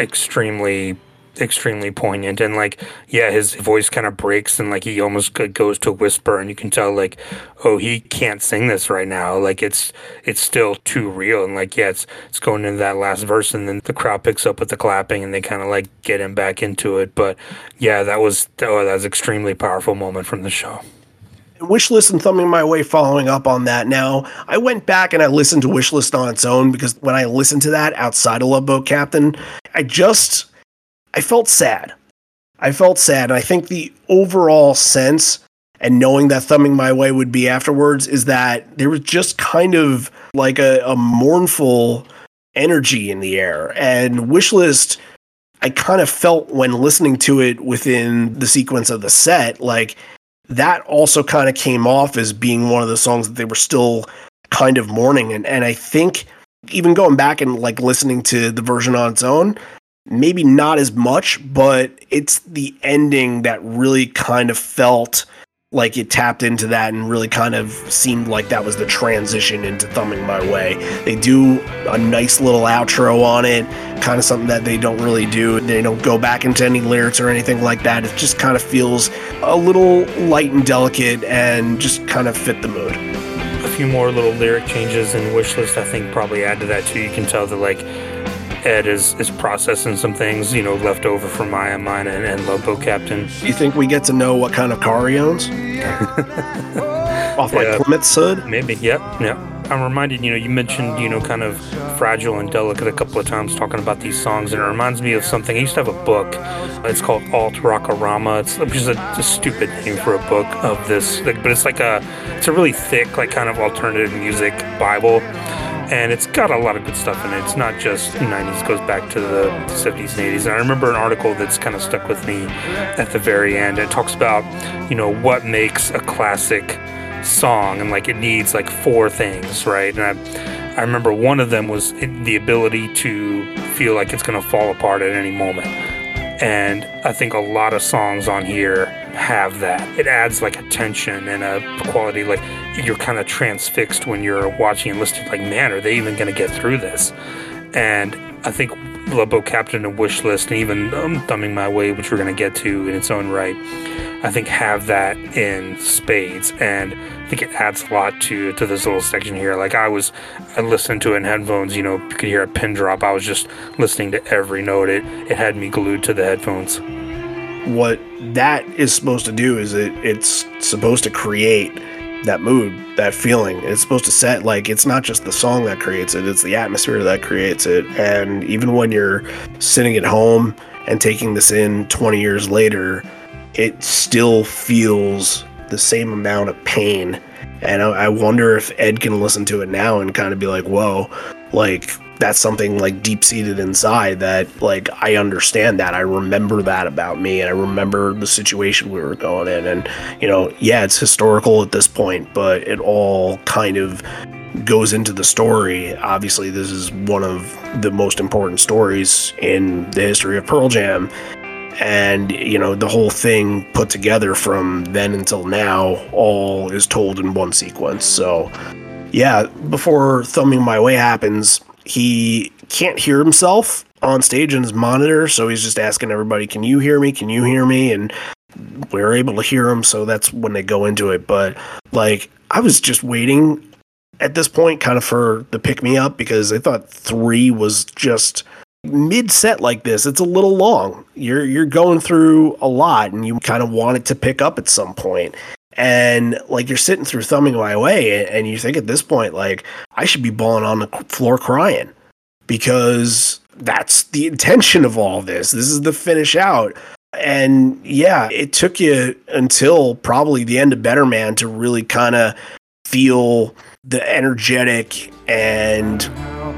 [SPEAKER 3] Extremely extremely poignant. And like yeah his voice kind of breaks and like he almost goes to a whisper and you can tell like oh he can't sing this right now. Like it's it's still too real. And like yeah it's it's going into that last verse and then the crowd picks up with the clapping and they kind of like get him back into it. But yeah that was oh, that was extremely powerful moment from the show.
[SPEAKER 1] Wishlist and Thumbing My Way following up on that. Now, I went back and I listened to Wishlist on its own because when I listened to that outside of Love Boat Captain, I just I felt sad. I felt sad. And I think the overall sense and knowing that Thumbing My Way would be afterwards is that there was just kind of like a, a mournful energy in the air. And Wishlist I kind of felt when listening to it within the sequence of the set, like that also kind of came off as being one of the songs that they were still kind of mourning and and I think even going back and like listening to the version on its own maybe not as much but it's the ending that really kind of felt like it tapped into that and really kind of seemed like that was the transition into thumbing my way. They do a nice little outro on it, kind of something that they don't really do. They don't go back into any lyrics or anything like that. It just kind of feels a little light and delicate and just kind of fit the mood.
[SPEAKER 3] A few more little lyric changes in Wishlist, I think, probably add to that too. You can tell that, like, Ed is, is processing some things, you know, left over from Maya, Mine, and, and Love Boat Captain.
[SPEAKER 1] You think we get to know what kind of car he owns? Off like yeah, Plymouth's hood?
[SPEAKER 3] Maybe, yep, yep. I'm reminded, you know, you mentioned, you know, kind of fragile and delicate a couple of times talking about these songs, and it reminds me of something. I used to have a book. It's called Alt-Rock-a-Rama. It's just a, a stupid name for a book of this, like, but it's like a, it's a really thick, like, kind of alternative music Bible and it's got a lot of good stuff in it. It's not just 90s, goes back to the 70s and 80s. And I remember an article that's kind of stuck with me at the very end. It talks about, you know, what makes a classic song, and like it needs like four things, right? And I, I remember one of them was the ability to feel like it's going to fall apart at any moment. And I think a lot of songs on here have that. It adds like a tension and a quality, like you're kind of transfixed when you're watching and listening, like, man, are they even going to get through this? And I think Love Boat Captain and Wish List, and even um, Thumbing My Way, which we're going to get to in its own right, I think have that in spades. And I think it adds a lot to to this little section here. Like I was, I listened to it in headphones. You know, you could hear a pin drop. I was just listening to every note. It it had me glued to the headphones.
[SPEAKER 1] What that is supposed to do is it it's supposed to create that mood, that feeling. It's supposed to set like it's not just the song that creates it, it's the atmosphere that creates it. And even when you're sitting at home and taking this in 20 years later, it still feels the same amount of pain. And I, I wonder if Ed can listen to it now and kind of be like, whoa, like that's something like deep seated inside that like I understand that. I remember that about me and I remember the situation we were going in and you know yeah it's historical at this point but it all kind of goes into the story. Obviously this is one of the most important stories in the history of Pearl Jam and you know the whole thing put together from then until now all is told in one sequence. So yeah before thumbing my way happens he can't hear himself on stage in his monitor, so he's just asking everybody, "Can you hear me? Can you hear me?" And we're able to hear him, so that's when they go into it. But like, I was just waiting at this point, kind of for the pick me up because I thought three was just mid set like this. It's a little long. You're you're going through a lot, and you kind of want it to pick up at some point and like you're sitting through thumbing my way and you think at this point like i should be balling on the floor crying because that's the intention of all this. This is the finish out. And yeah it took you until probably the end of better man to really kind of feel the energetic and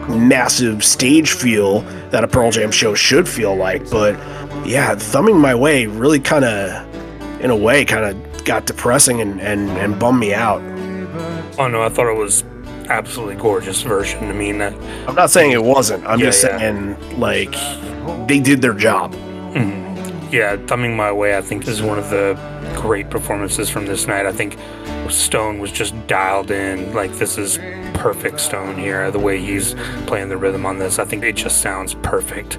[SPEAKER 1] massive stage feel that a pearl jam show should feel like. But yeah thumbing my way really kind of in a way kind of got depressing and, and, and bummed me out.
[SPEAKER 3] Oh no, I thought it was absolutely gorgeous version. I mean, that,
[SPEAKER 1] I'm not saying it wasn't. I'm yeah, just yeah. saying like they did their job.
[SPEAKER 3] Mm-hmm. Yeah, thumbing my way. I think this is one of the great performances from this night. I think Stone was just dialed in. Like this is perfect Stone here. The way he's playing the rhythm on this, I think it just sounds perfect.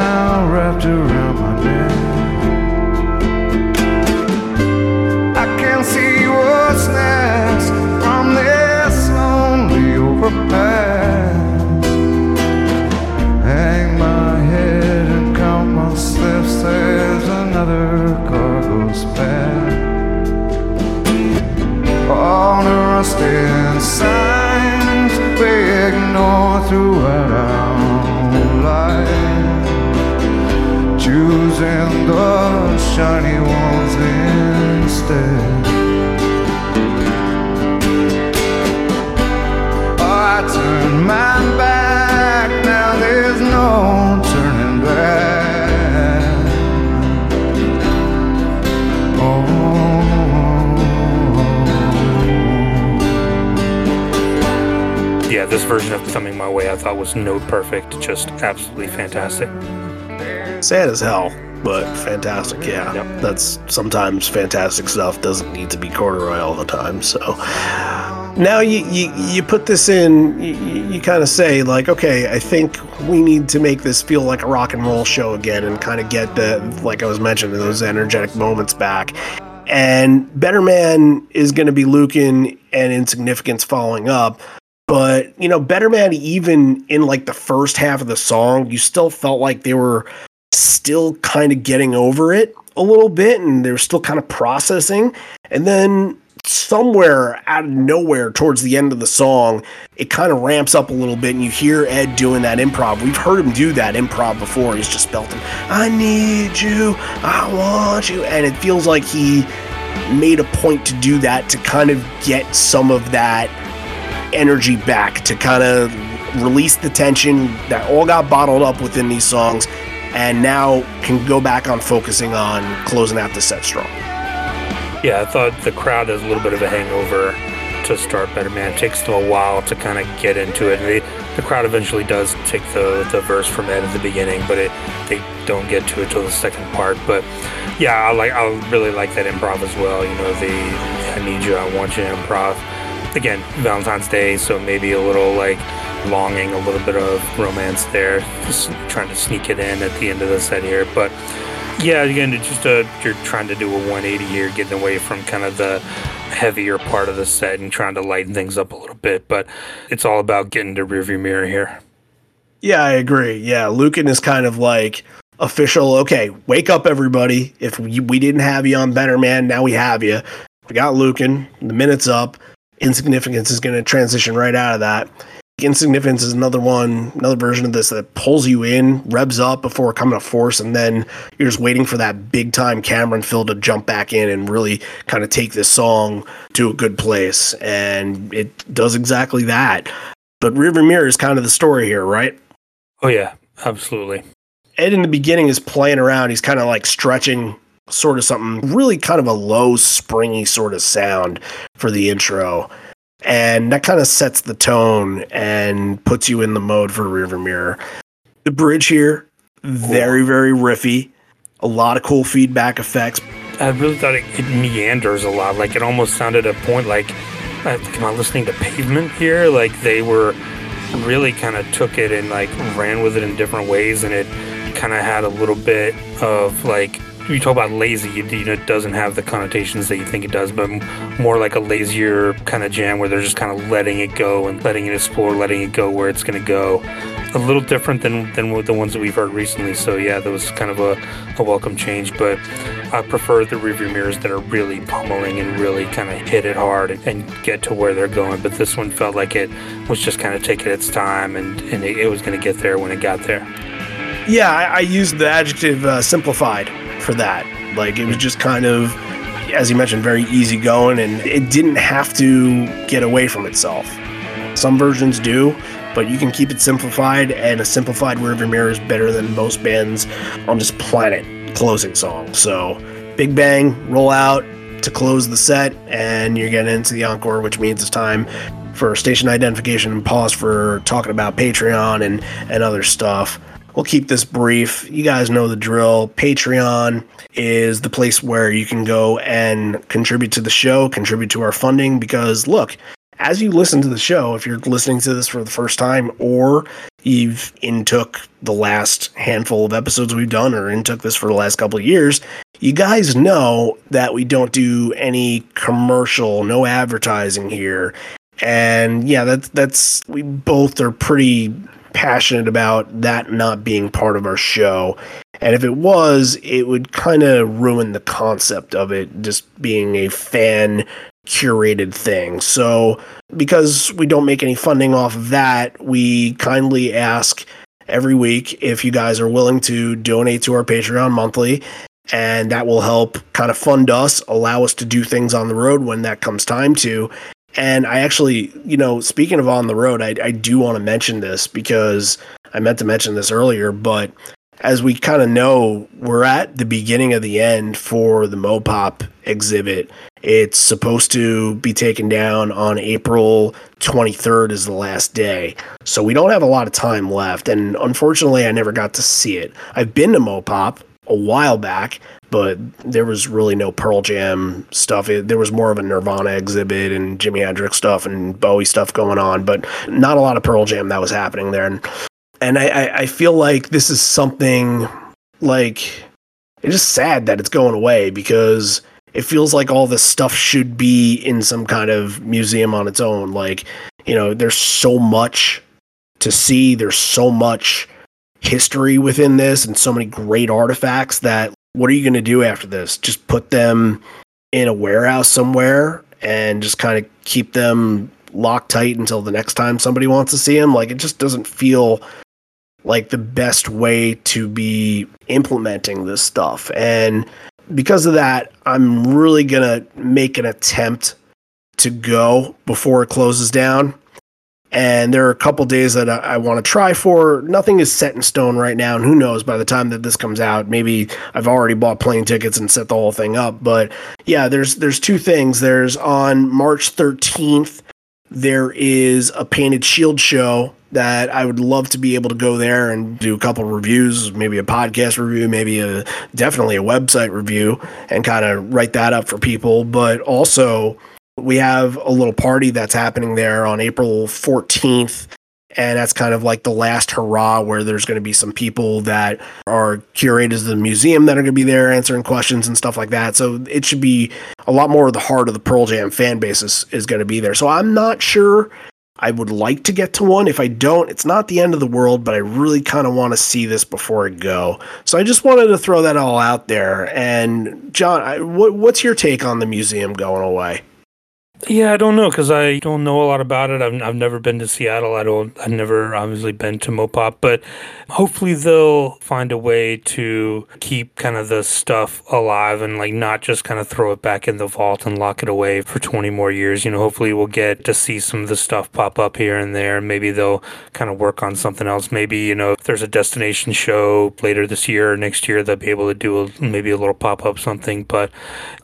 [SPEAKER 2] shiny ones instead. Oh, I turned my back, now there's no turning back.
[SPEAKER 3] Oh. Yeah, this version of Thumbing My Way I thought was note perfect, just absolutely fantastic.
[SPEAKER 1] Sad as hell, but fantastic. Yeah, yep. that's sometimes fantastic stuff doesn't need to be corduroy all the time. So now you you, you put this in, you, you kind of say like, okay, I think we need to make this feel like a rock and roll show again, and kind of get the like I was mentioning those energetic moments back. And Better Man is going to be Lukin and Insignificance following up. But, you know, Better Man, even in like the first half of the song, you still felt like they were still kind of getting over it a little bit and they were still kind of processing. And then somewhere out of nowhere towards the end of the song, it kind of ramps up a little bit and you hear Ed doing that improv. We've heard him do that improv before. He's just belting, I need you, I want you. And it feels like he made a point to do that to kind of get some of that energy back to kind of release the tension that all got bottled up within these songs and now can go back on focusing on closing out the set strong.
[SPEAKER 3] Yeah, I thought the crowd has a little bit of a hangover to start Better Man. It takes them a while to kind of get into it. They, the crowd eventually does take the, the verse from Ed at the beginning, but it they don't get to it till the second part. But yeah, I like I really like that improv as well. You know, the I need you, I want you improv again, Valentine's Day, so maybe a little like longing, a little bit of romance there, just trying to sneak it in at the end of the set here. But Yeah, again, it's just a you're trying to do a 180 here, getting away from kind of the heavier part of the set and trying to lighten things up a little bit. But it's all about getting to rearview mirror here.
[SPEAKER 1] Yeah, I agree. Yeah, Lukin is kind of like official. Okay, wake up, everybody. If we, we didn't have you on Better Man, now we have you. We got Lukin. The minute's up. Insignificance is going to transition right out of that. Insignificance is another one, another version of this that pulls you in, revs up before coming to force, and then you're just waiting for that big time Cameron fill to jump back in and really kind of take this song to a good place. And it does exactly that. But Rearview Mirror is kind of the story here, right?
[SPEAKER 3] Oh, yeah, absolutely.
[SPEAKER 1] Ed in the beginning is playing around. He's kind of like stretching sort of something really kind of a low, springy sort of sound for the intro and that kind of sets the tone and puts you in the mode for Rearview Mirror. The bridge here, very very riffy, a lot of cool feedback effects.
[SPEAKER 3] I really thought it, it meanders a lot. Like it almost sounded a point like, am I listening to Pavement here? Like they were really kind of took it and like ran with it in different ways, and it kind of had a little bit of like you talk about lazy, you, know, it doesn't have the connotations that you think it does, but more like a lazier kind of jam where they're just kind of letting it go and letting it explore, letting it go where it's going to go. A little different than than the ones that we've heard recently. So yeah, that was kind of a, a welcome change. But I prefer the rearview mirrors that are really pummeling and really kind of hit it hard and, and, get to where they're going. But this one felt like it was just kind of taking its time and, and it, it was going to get there when it got there.
[SPEAKER 1] Yeah, I, I used the adjective uh, simplified for that. Like it was just kind of, as you mentioned, very easy going, and it didn't have to get away from itself. Some versions do, but you can keep it simplified, and a simplified Rearview Mirror is better than most bands on this planet closing song. So, Big Bang, roll out to close the set, and you're getting into the encore, which means it's time for station identification and pause for talking about Patreon and, and other stuff. We'll keep this brief. You guys know the drill. Patreon is the place where you can go and contribute to the show, contribute to our funding. Because look, as you listen to the show, if you're listening to this for the first time or you've intook the last handful of episodes we've done or intook this for the last couple of years, you guys know that we don't do any commercial, no advertising here. And yeah, that's that's we both are pretty passionate about that not being part of our show. And if it was, it would kind of ruin the concept of it just being a fan curated thing. So, because we don't make any funding off of that, we kindly ask every week if you guys are willing to donate to our Patreon monthly. And that will help kind of fund us, allow us to do things on the road when that comes time to. And I actually, you know, speaking of on the road, I, I do want to mention this because I meant to mention this earlier, but as we kind of know, we're at the beginning of the end for the Mopop exhibit. It's supposed to be taken down on April 23rd is the last day. So we don't have a lot of time left. And unfortunately, I never got to see it. I've been to Mopop a while back, but there was really no Pearl Jam stuff. It, there was more of a Nirvana exhibit and Jimi Hendrix stuff and Bowie stuff going on, but not a lot of Pearl Jam that was happening there. And and I, I feel like this is something like it's just sad that it's going away because it feels like all this stuff should be in some kind of museum on its own. Like, you know, there's so much to see, there's so much history within this and so many great artifacts that what are you going to do after this? Just put them in a warehouse somewhere and just kind of keep them locked tight until the next time somebody wants to see them? Like, it just doesn't feel like the best way to be implementing this stuff. And because of that, I'm really going to make an attempt to go before it closes down and there are a couple days that I, I want to try for. Nothing is set in stone right now, and who knows? By the time that this comes out, maybe I've already bought plane tickets and set the whole thing up. But yeah, there's there's two things. There's on March 13th, there is a painted shield show that I would love to be able to go there and do a couple reviews, maybe a podcast review, maybe a definitely a website review, and kind of write that up for people. But also we have a little party that's happening there on April 14th and that's kind of like the last hurrah where there's going to be some people that are curators of the museum that are going to be there answering questions and stuff like that. So it should be a lot more of the heart of the Pearl Jam fan base is, is going to be there. So I'm not sure I would like to get to one. If I don't, it's not the end of the world, but I really kind of want to see this before I go. So I just wanted to throw that all out there. And John, I, what, what's your take on the museum going away?
[SPEAKER 3] Yeah, I don't know because I don't know a lot about it. I've, I've never been to Seattle. I don't. I've never obviously been to Mopop, but hopefully they'll find a way to keep kind of the stuff alive and like not just kind of throw it back in the vault and lock it away for 20 more years. You know, hopefully we'll get to see some of the stuff pop up here and there. Maybe they'll kind of work on something else. Maybe you know if there's a destination show later this year or next year, they'll be able to do a, maybe a little pop up something. But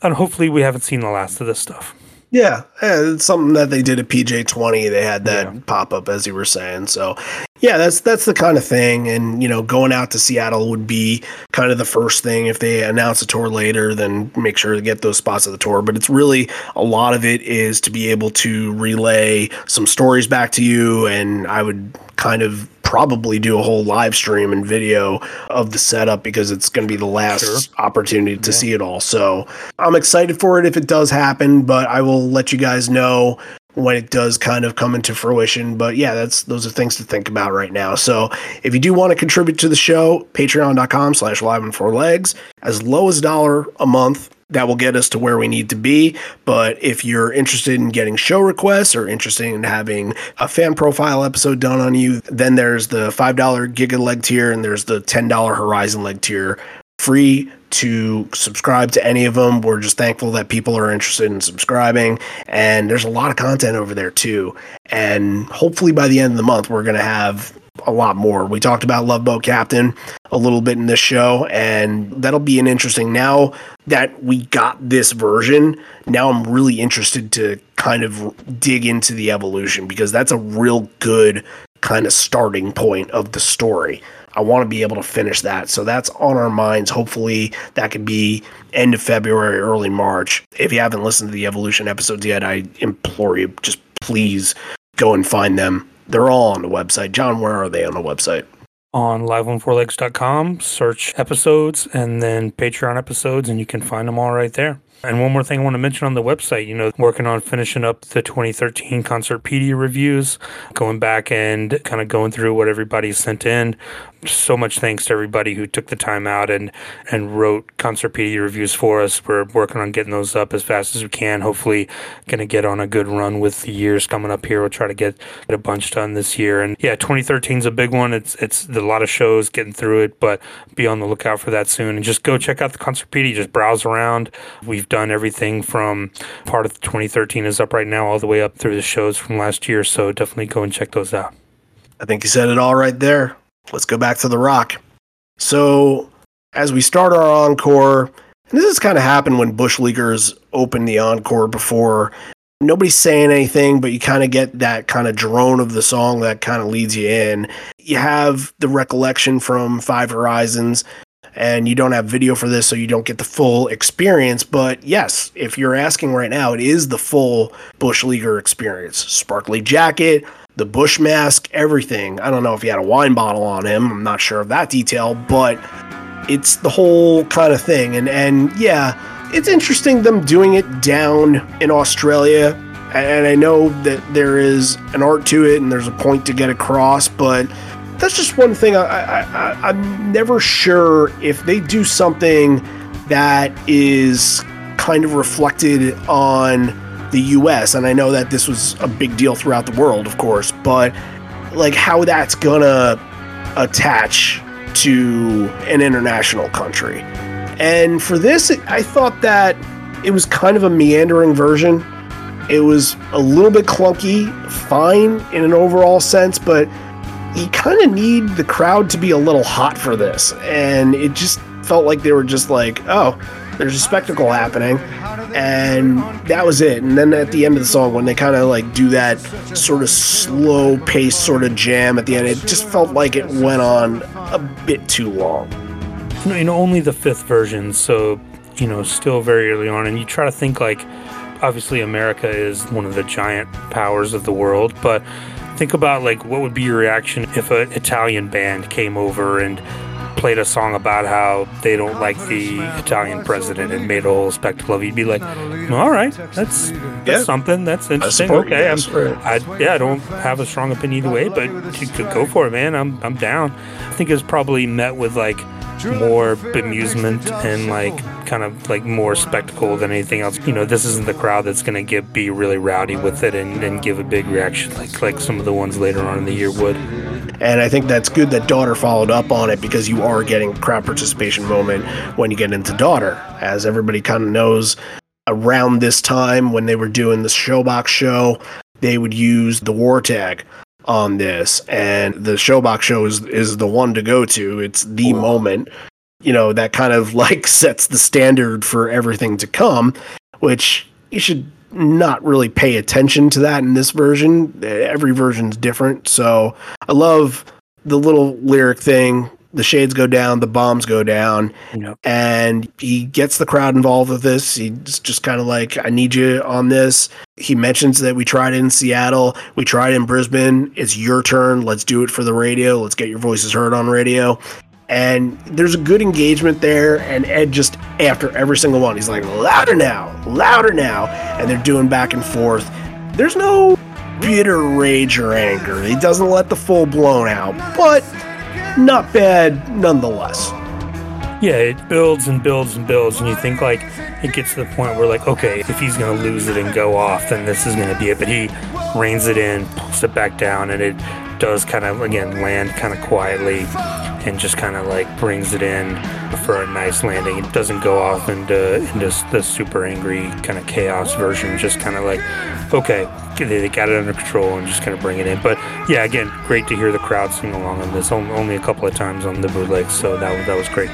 [SPEAKER 3] and hopefully we haven't seen the last of this stuff.
[SPEAKER 1] Yeah, it's something that they did at PJ twenty. They had that yeah. pop up as you were saying. So yeah, that's that's the kind of thing. And you know, going out to Seattle would be kind of the first thing. If they announce a tour later, then make sure to get those spots of the tour. But it's really a lot of it is to be able to relay some stories back to you. And I would kind of probably do a whole live stream and video of the setup because it's going to be the last sure. opportunity to yeah. see it all. So I'm excited for it if it does happen, but I will let you guys know when it does kind of come into fruition. But yeah, that's those are things to think about right now. So if you do want to contribute to the show, patreon.com slash live on four legs, as low as a dollar a month that will get us to where we need to be. But if you're interested in getting show requests or interested in having a fan profile episode done on you, then there's the $5 Giga leg tier and there's the $10 Horizon leg tier. Free to subscribe to any of them. We're just thankful that people are interested in subscribing. And there's a lot of content over there too. And hopefully by the end of the month, we're going to have a lot more. We talked about Love Boat Captain a little bit in this show, and that'll be an interesting. Now that we got this version, now I'm really interested to kind of dig into the evolution because that's a real good kind of starting point of the story. I want to be able to finish that. So that's on our minds. Hopefully, that could be end of February, early March. If you haven't listened to the Evolution episodes yet, I implore you, just please go and find them they're all on the website. John, where are they on the website?
[SPEAKER 3] On liveonfourlegs.com, search episodes and then Patreon episodes, and you can find them all right there. And one more thing I want to mention on the website, you know, working on finishing up the 2013 Concertpedia reviews, going back and kind of going through what everybody sent in so much thanks to everybody who took the time out and and wrote Concertpedia reviews for us. We're working on getting those up as fast as we can. Hopefully, going to get on a good run with the years coming up here. We'll try to get, get a bunch done this year. And yeah, 2013 is a big one. It's it's a lot of shows getting through it, but be on the lookout for that soon. And just go check out the Concertpedia. Just browse around. We've done everything from part of 2013 is up right now, all the way up through the shows from last year. So definitely go and check those out.
[SPEAKER 1] I think you said it all right there let's go back to the rock. So, as we start our encore, and this has kind of happened when Bush Leaguers open the encore before. Nobody's saying anything, but you kind of get that kind of drone of the song that kind of leads you in. You have the recollection from Five Horizons, and you don't have video for this, so you don't get the full experience. But yes, if you're asking right now, it is the full Bush Leaguer experience. Sparkly jacket, the bush mask, everything. I don't know if he had a wine bottle on him. I'm not sure of that detail, but it's the whole kind of thing. And and yeah, it's interesting them doing it down in Australia. And I know that there is an art to it and there's a point to get across, but that's just one thing I, I, I I'm never sure if they do something that is kind of reflected on the US. And I know that this was a big deal throughout the world, of course, but like how that's gonna attach to an international country. And for this, I thought that it was kind of a meandering version. It was a little bit clunky, fine in an overall sense, but you kind of need the crowd to be a little hot for this. And it just felt like they were just like, oh, there's a spectacle happening and that was it and then at the end of the song when they kind of like do that sort of slow pace sort of jam at the end it just felt like it went on a bit too long
[SPEAKER 3] you know only the fifth version so you know still very early on and you try to think like obviously america is one of the giant powers of the world but think about like what would be your reaction if an Italian band came over and played a song about how they don't like the Italian president and made a whole spectacle of it, you'd be like, all right, that's, that's
[SPEAKER 1] Yeah.
[SPEAKER 3] something. That's interesting. Okay, I'm. I, yeah, I don't have a strong opinion either way, but you could go for it, man. I'm, I'm down. I think it's probably met with like more bemusement and like kind of like more spectacle than anything else. You know, this isn't the crowd that's gonna get be really rowdy with it and, and give a big reaction like like some of the ones later on in the year would.
[SPEAKER 1] And I think that's good that Daughter followed up on it because you are getting crowd participation moment when you get into Daughter. As everybody kind of knows, around this time when they were doing the Showbox show, they would use the war tag on this. And the Showbox show is, is the one to go to. It's the moment, you know, that kind of like sets the standard for everything to come, which you should not really pay attention to that in this version. Every version's different. So I love the little lyric thing. The shades go down, the bombs go down,
[SPEAKER 3] Yep.
[SPEAKER 1] and he gets the crowd involved with this. He's just kind of like, I need you on this. He mentions that we tried it in Seattle, we tried in Brisbane. It's your turn. Let's do it for the radio. Let's get your voices heard on radio. And there's a good engagement there. And Ed just, after every single one, he's like, louder now, louder now. And they're doing back and forth. There's no bitter rage or anger. He doesn't let the full blown out, but not bad nonetheless.
[SPEAKER 3] Yeah, it builds and builds and builds, and you think like it gets to the point where like, okay, if he's gonna lose it and go off, then this is gonna be it. But he reins it in, pulls it back down, and it does kind of again land kind of quietly, and just kind of like brings it in for a nice landing. It doesn't go off into into the super angry kind of chaos version. Just kind of like, okay, they got it under control and just kind of bring it in. But yeah, again, great to hear the crowd sing along on this. Only a couple of times on the bootleg, so that that was great.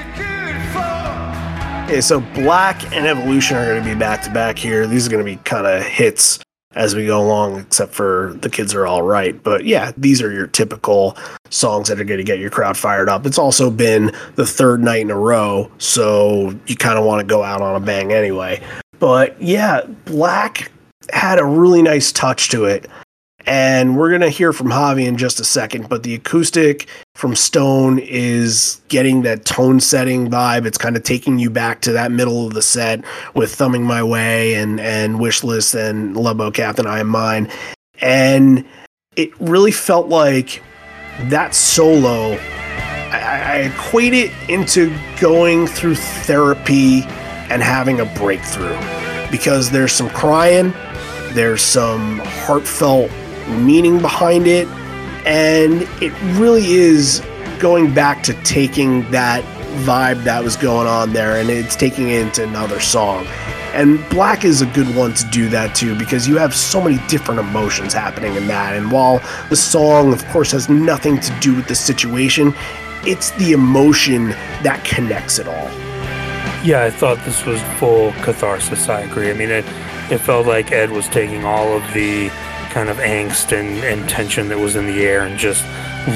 [SPEAKER 1] Okay, so Black and Evolution are going to be back to back here. These are going to be kind of hits as we go along, except for the kids are all right. But yeah, these are your typical songs that are going to get your crowd fired up. It's also been the third night in a row, so you kind of want to go out on a bang anyway. But yeah, Black had a really nice touch to it. And we're going to hear from Javi in just a second, but the acoustic from Stone is getting that tone setting vibe. It's kind of taking you back to that middle of the set with Thumbing My Way and, and Wish List and Love Boat Captain I Am Mine. And it really felt like that solo, I, I equate it into going through therapy and having a breakthrough because there's some crying, there's some heartfelt meaning behind it, and it really is going back to taking that vibe that was going on there and it's taking it into another song. And Black is a good one to do that too because you have so many different emotions happening in that. And while the song, of course, has nothing to do with the situation, it's the emotion that connects it all.
[SPEAKER 3] Yeah, I thought this was full catharsis. I agree. I mean, it, it felt like Ed was taking all of the kind of angst and, and tension that was in the air and just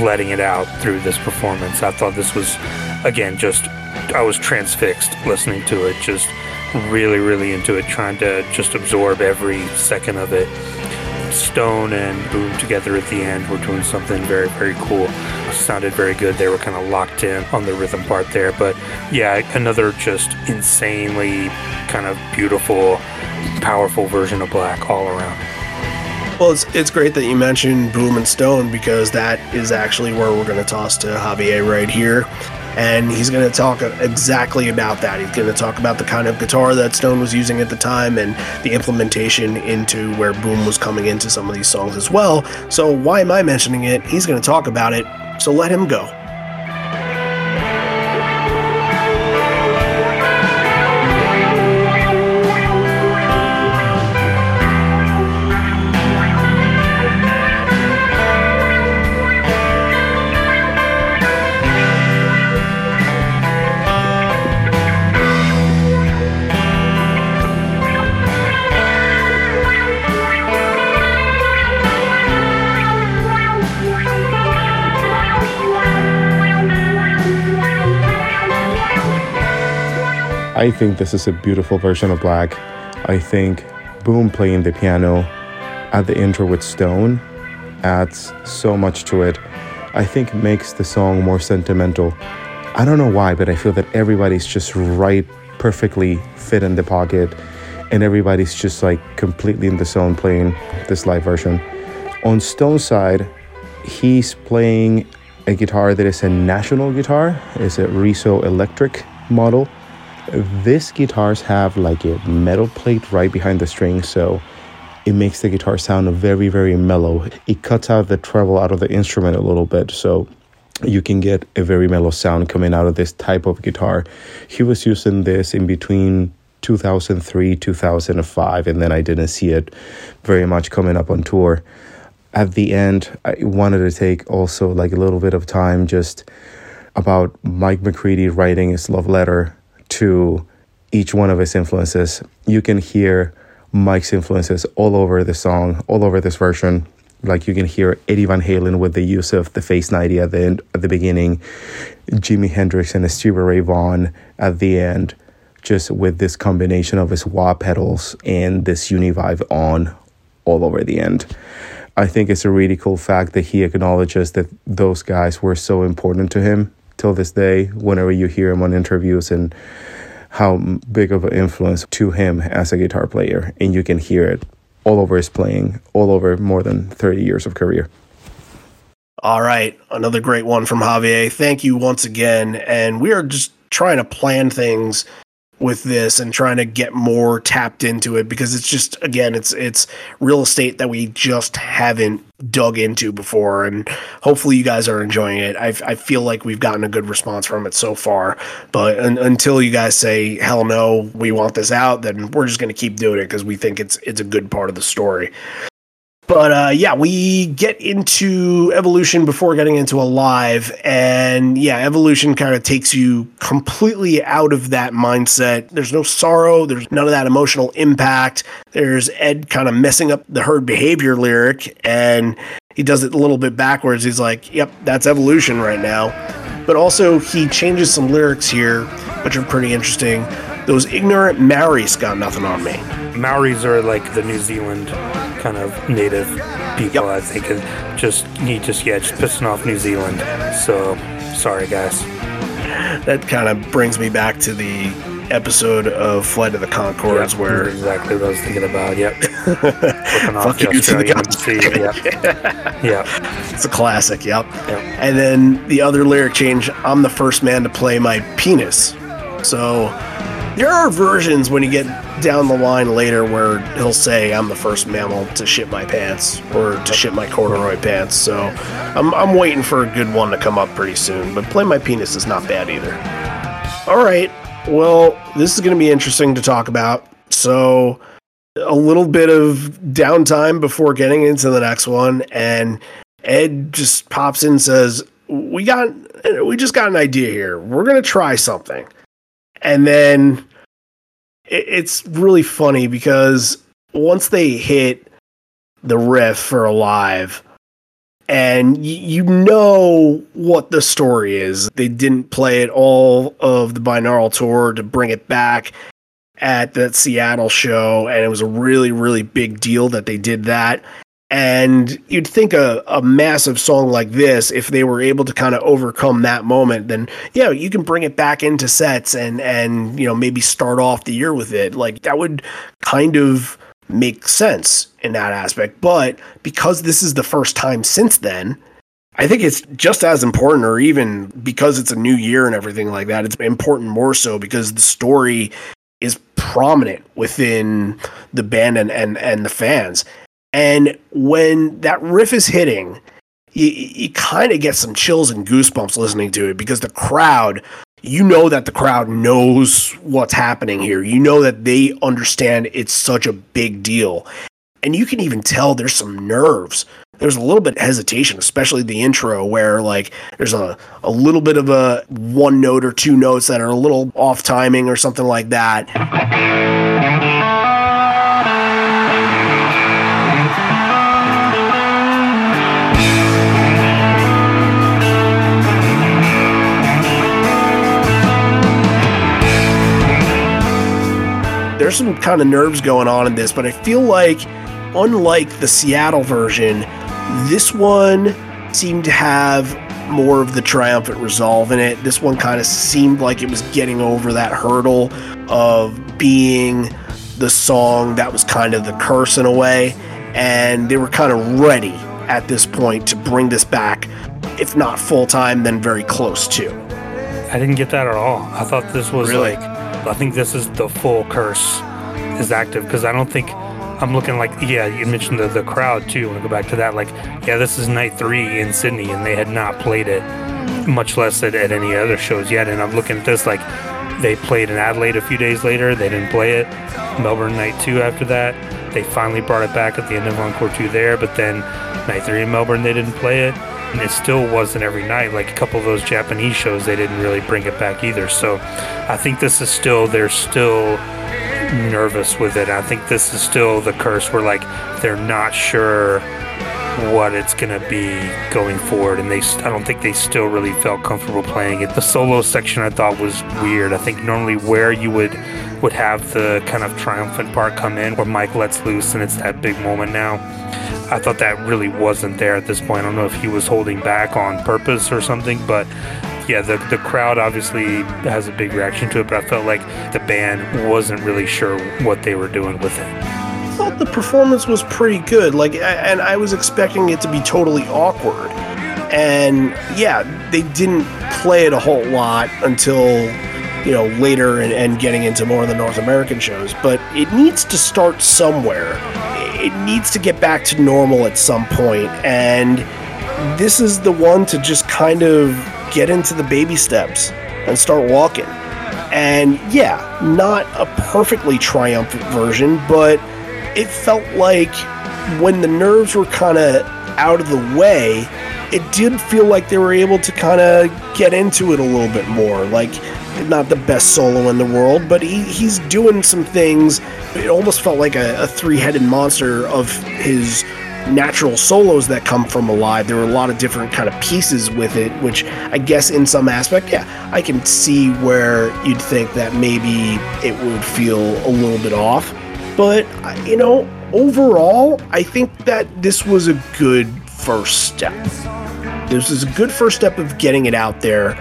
[SPEAKER 3] letting it out through this performance. I thought this was, again, just, I was transfixed listening to it, just really, really into it, trying to just absorb every second of it. Stone and Boom together at the end were doing something very, very cool. Sounded very good. They were kind of locked in on the rhythm part there. But yeah, another just insanely kind of beautiful, powerful version of Black all around.
[SPEAKER 1] Well, it's, it's great that you mentioned Boom and Stone because that is actually where we're going to toss to Javier right here. And he's going to talk exactly about that. He's going to talk about the kind of guitar that Stone was using at the time and the implementation into where Boom was coming into some of these songs as well. So, why am I mentioning it? He's going to talk about it. So, let him go.
[SPEAKER 4] I think this is a beautiful version of Black. I think Boom playing the piano at the intro with Stone adds so much to it. I think makes the song more sentimental. I don't know why, but I feel that everybody's just right, perfectly fit in the pocket, and everybody's just like completely in the zone playing this live version. On Stone's side, he's playing a guitar that is a national guitar. It's a Resolectric model. This guitars have like a metal plate right behind the string, so it makes the guitar sound very, very mellow. It cuts out the treble out of the instrument a little bit, so you can get a very mellow sound coming out of this type of guitar. He was using this in between 2003 2005 and then i didn't see it very much coming up on tour at the end i wanted to take also like a little bit of time just about mike mccready writing his love letter to each one of his influences. You can hear mike's influences all over the song all over this version. Like you can hear Eddie Van Halen with the use of the Phase 90 at the end, at the beginning, Jimi Hendrix and Stevie Ray Vaughan at the end, just with this combination of his wah pedals and this Univibe on all over the end. I think it's a really cool fact that he acknowledges that those guys were so important to him till this day. Whenever you hear him on interviews and how big of an influence to him as a guitar player, and you can hear it all over his playing, all over more than 30 years of career.
[SPEAKER 1] All right, another great one from Javier. Thank you once again. And we are just trying to plan things with this and trying to get more tapped into it because it's just again it's it's real estate that we just haven't dug into before and hopefully you guys are enjoying it. I i feel like we've gotten a good response from it so far but un, until you guys say hell no we want this out then we're just going to keep doing it because we think it's it's a good part of the story but uh, yeah, we get into evolution before getting into alive, and yeah, evolution kind of takes you completely out of that mindset. There's no sorrow, there's none of that emotional impact. There's Ed kind of messing up the herd behavior lyric, and he does it a little bit backwards. He's like, "Yep, that's evolution right now," but also he changes some lyrics here, which are pretty interesting. Those ignorant Maoris got nothing on me.
[SPEAKER 3] Maoris are like the New Zealand kind of native people. Yep. I think and just he just yeah, just pissing off New Zealand. So sorry, guys.
[SPEAKER 1] That kind of brings me back to the episode of Flight of the Conchords
[SPEAKER 3] yep,
[SPEAKER 1] where
[SPEAKER 3] exactly what I was thinking about. Yep.
[SPEAKER 1] Fuck you to the
[SPEAKER 3] Yep. yep.
[SPEAKER 1] It's a classic. Yep. yep. And then the other lyric change: "I'm the first man to play my penis." So there are versions when you get down the line later where he'll say, I'm the first mammal to shit my pants or to shit my corduroy pants. So I'm, I'm waiting for a good one to come up pretty soon. But play my penis is not bad either. All right. Well, this is going to be interesting to talk about. So a little bit of downtime before getting into the next one. And Ed just pops in and says, we got, we just got an idea here. We're going to try something. And then it's really funny because once they hit the riff for Alive, and you know what the story is. They didn't play it all of the binaural tour to bring it back at that Seattle show, and it was a really, really big deal that they did that. And you'd think a, a massive song like this, if they were able to kind of overcome that moment, then yeah, you can bring it back into sets and and you know maybe start off the year with it. Like that would kind of make sense in that aspect. But because this is the first time since then, I think it's just as important, or even because it's a new year and everything like that, it's important more so because the story is prominent within the band and, and, and the fans. And when that riff is hitting, you, you kind of get some chills and goosebumps listening to it because the crowd, you know that the crowd knows what's happening here. You know that they understand it's such a big deal. And you can even tell there's some nerves. There's a little bit of hesitation, especially the intro, where like there's a, a little bit of a one note or two notes that are a little off timing or something like that. There's some kind of nerves going on in this, but I feel like, unlike the Seattle version, This one seemed to have more of the triumphant resolve in it. This one kind of seemed like it was getting over that hurdle of being the song that was kind of the curse in a way. And they were kind of ready at this point to bring this back, if not full time, then very close to.
[SPEAKER 3] I didn't get that at all. I thought this was
[SPEAKER 1] Really?
[SPEAKER 3] like, I think this is the full curse is active because I don't think I'm looking like, yeah, you mentioned the, the crowd too. I go back to that, like, yeah, this is night three in Sydney and they had not played it, much less at, at any other shows yet. And I'm looking at this like they played in Adelaide a few days later, they didn't play it. Melbourne night two after that, they finally brought it back at the end of Encore 2 there, but then night three in Melbourne, they didn't play it. And it still wasn't every night. Like a couple of those Japanese shows, they didn't really bring it back either. So I think this is still, they're still nervous with it. I think this is still the curse where like they're not sure what it's gonna be going forward, and they I don't think they still really felt comfortable playing it. The solo section I thought was weird. I think normally where you would would have the kind of triumphant part come in where Mike lets loose and it's that big moment now. I thought that really wasn't there at this point. I don't know if he was holding back on purpose or something, but yeah, the the crowd obviously has a big reaction to it, but I felt like the band wasn't really sure what they were doing with it.
[SPEAKER 1] I thought the performance was pretty good. Like, and I was expecting it to be totally awkward. And yeah, they didn't play it a whole lot until you know later and, and getting into more of the North American shows. But it needs to start somewhere. It needs to get back to normal at some point, and this is the one to just kind of get into the baby steps and start walking. And yeah, not a perfectly triumphant version, but it felt like when the nerves were kind of out of the way, it did feel like they were able to kind of get into it a little bit more. Like, not the best solo in the world, but he, he's doing some things. It almost felt like a, a three headed monster of his natural solos that come from Alive. There were a lot of different kind of pieces with it, which I guess in some aspect, yeah, I can see where you'd think that maybe it would feel a little bit off. But, you know, overall, I think that this was a good first step. This is a good first step of getting it out there.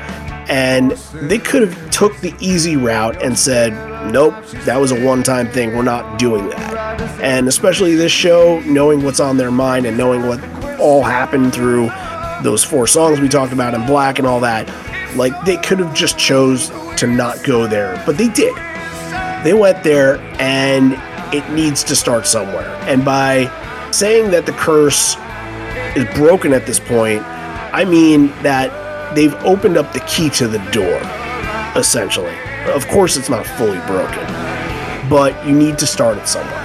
[SPEAKER 1] And they could have took the easy route and said, nope, that was a one-time thing. We're not doing that. And especially this show, knowing what's on their mind and knowing what all happened through those four songs we talked about in Black and all that, like they could have just chose to not go there, but they did. They went there and it needs to start somewhere. And by saying that the curse is broken at this point, I mean that they've opened up the key to the door, essentially. Of course, it's not fully broken, but you need to start it somewhere.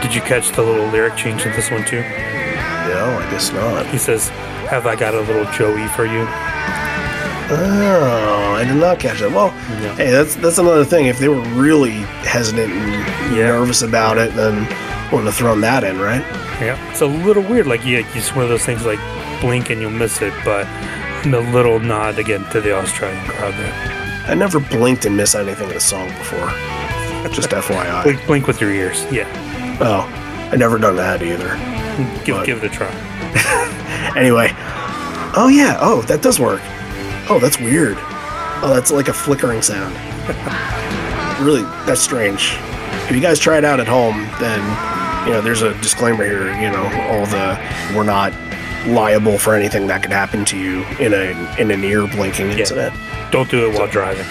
[SPEAKER 3] Did you catch the little lyric change in this one too?
[SPEAKER 1] No, I guess not.
[SPEAKER 3] He says, "Have I got a little Joey for you?"
[SPEAKER 1] Oh, I did not catch that. Well,
[SPEAKER 3] Yeah.
[SPEAKER 1] hey, that's that's another thing. If they were really hesitant and
[SPEAKER 3] Yeah.
[SPEAKER 1] nervous about it, then wouldn't have thrown that in, right?
[SPEAKER 3] Yeah, it's a little weird. Like, yeah, it's one of those things like blink and you'll miss it, but the little nod again to the Australian crowd there.
[SPEAKER 1] I never blinked and missed anything in a song before. Just FYI.
[SPEAKER 3] Blink, blink with your ears. Yeah,
[SPEAKER 1] Oh, I never done that either.
[SPEAKER 3] give give it a try.
[SPEAKER 1] Anyway. Oh yeah. Oh, that does work. Oh, that's weird. Oh, that's like a flickering sound. really, that's strange. If you guys try it out at home, then you know there's a disclaimer here. You know, all the we're not liable for anything that could happen to you in a in an ear blinking incident.
[SPEAKER 3] Don't do it while driving.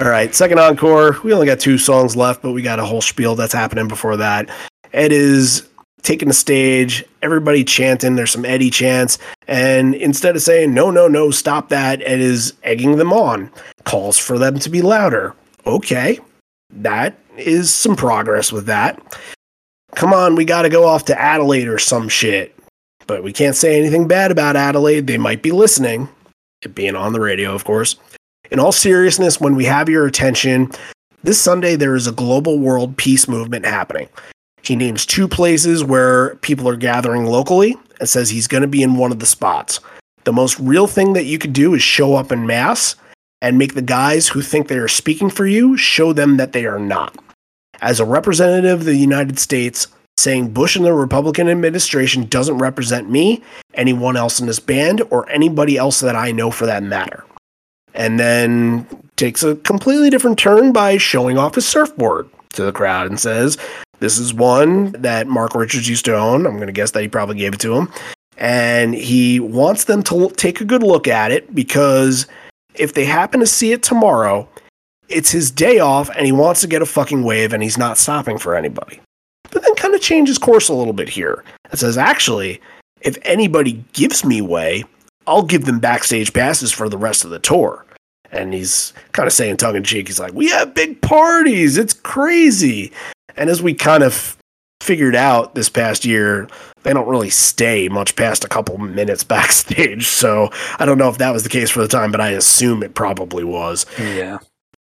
[SPEAKER 1] All right, second encore. We only got two songs left, but we got a whole spiel that's happening before that. Ed is taking the stage, everybody chanting. There's some Eddie chants. And instead of saying, no, no, no, stop that, Ed is egging them on, calls for them to be louder. Okay, that is some progress with that. Come on, we got to go off to Adelaide or some shit. But we can't say anything bad about Adelaide. They might be listening, it being on the radio, of course. In all seriousness, when we have your attention, this Sunday there is a global world peace movement happening. He names two places where people are gathering locally and says he's going to be in one of the spots. The most real thing that you could do is show up in mass and make the guys who think they are speaking for you show them that they are not. As a representative of the United States, saying Bush and the Republican administration doesn't represent me, anyone else in this band, or anybody else that I know for that matter. And then takes a completely different turn by showing off his surfboard to the crowd and says, This is one that Mark Richards used to own. I'm going to guess that he probably gave it to him. And he wants them to take a good look at it because if they happen to see it tomorrow, it's his day off and he wants to get a fucking wave and he's not stopping for anybody. Kind of changes course a little bit here. It says, actually, if anybody gives me way, I'll give them backstage passes for the rest of the tour. And he's kind of saying tongue in cheek, he's like, We have big parties. It's crazy. And as we kind of figured out this past year, they don't really stay much past a couple minutes backstage. So I don't know if that was the case for the time, but I assume it probably was.
[SPEAKER 3] Yeah.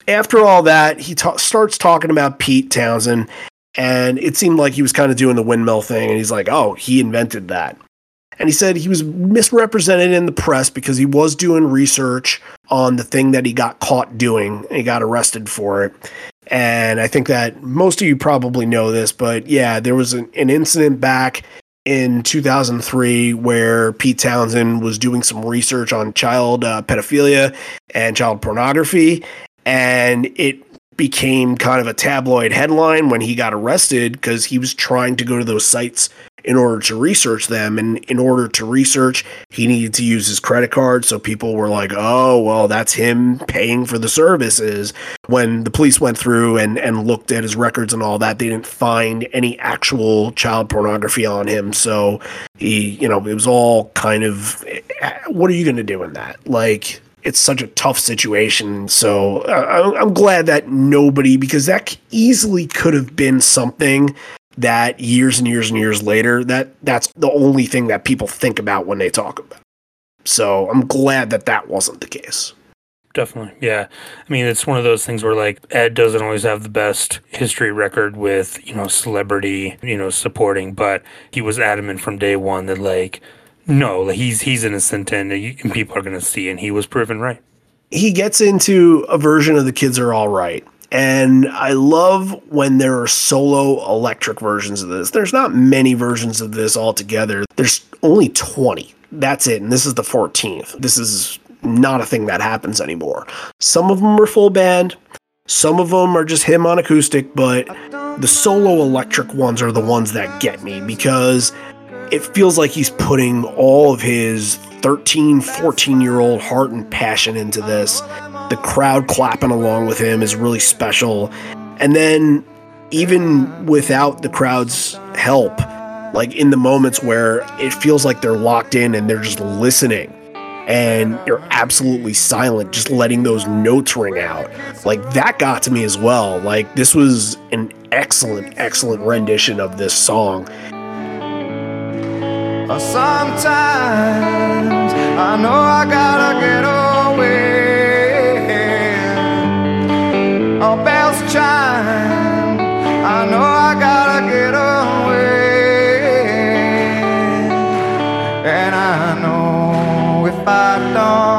[SPEAKER 1] After all that, he ta- starts talking about Pete Townshend, and it seemed like he was kind of doing the windmill thing. And he's like, oh, he invented that. And he said he was misrepresented in the press because he was doing research on the thing that he got caught doing. He got arrested for it. And I think that most of you probably know this, but yeah, there was an, an incident back in 2003 where Pete Townshend was doing some research on child uh, pedophilia and child pornography. And it became kind of a tabloid headline when he got arrested because he was trying to go to those sites in order to research them. And in order to research, he needed to use his credit card. So people were like, oh, well, that's him paying for the services. When the police went through and, and looked at his records and all that, they didn't find any actual child pornography on him. So he, you know, it was all kind of, eh, what are you going to do in that? Like, it's such a tough situation. So uh, I'm glad that nobody, because that easily could have been something that years and years and years later, that that's the only thing that people think about when they talk about. It. So I'm glad that that wasn't the case.
[SPEAKER 3] Definitely. Yeah. I mean, it's one of those things where like Ed doesn't always have the best history record with, you know, celebrity, you know, supporting, but he was adamant from day one that like, no, he's he's innocent and, uh, and people are going to see and he was proven right.
[SPEAKER 1] He gets into a version of the kids are all right. And I love when there are solo electric versions of this. There's not many versions of this altogether. There's only 20. That's it. And this is the 14th. This is not a thing that happens anymore. Some of them are full band, some of them are just him on acoustic, but the solo electric ones are the ones that get me because it feels like he's putting all of his 13, 14 year old heart and passion into this the crowd clapping along with him is really special. And then, even without the crowd's help, like in the moments where it feels like they're locked in and they're just listening and you're absolutely silent, just letting those notes ring out. Like that got to me as well. Like this was an excellent, excellent rendition of this song. Sometimes I know I gotta get away. bells chime. I know I gotta get away. And I know if I don't,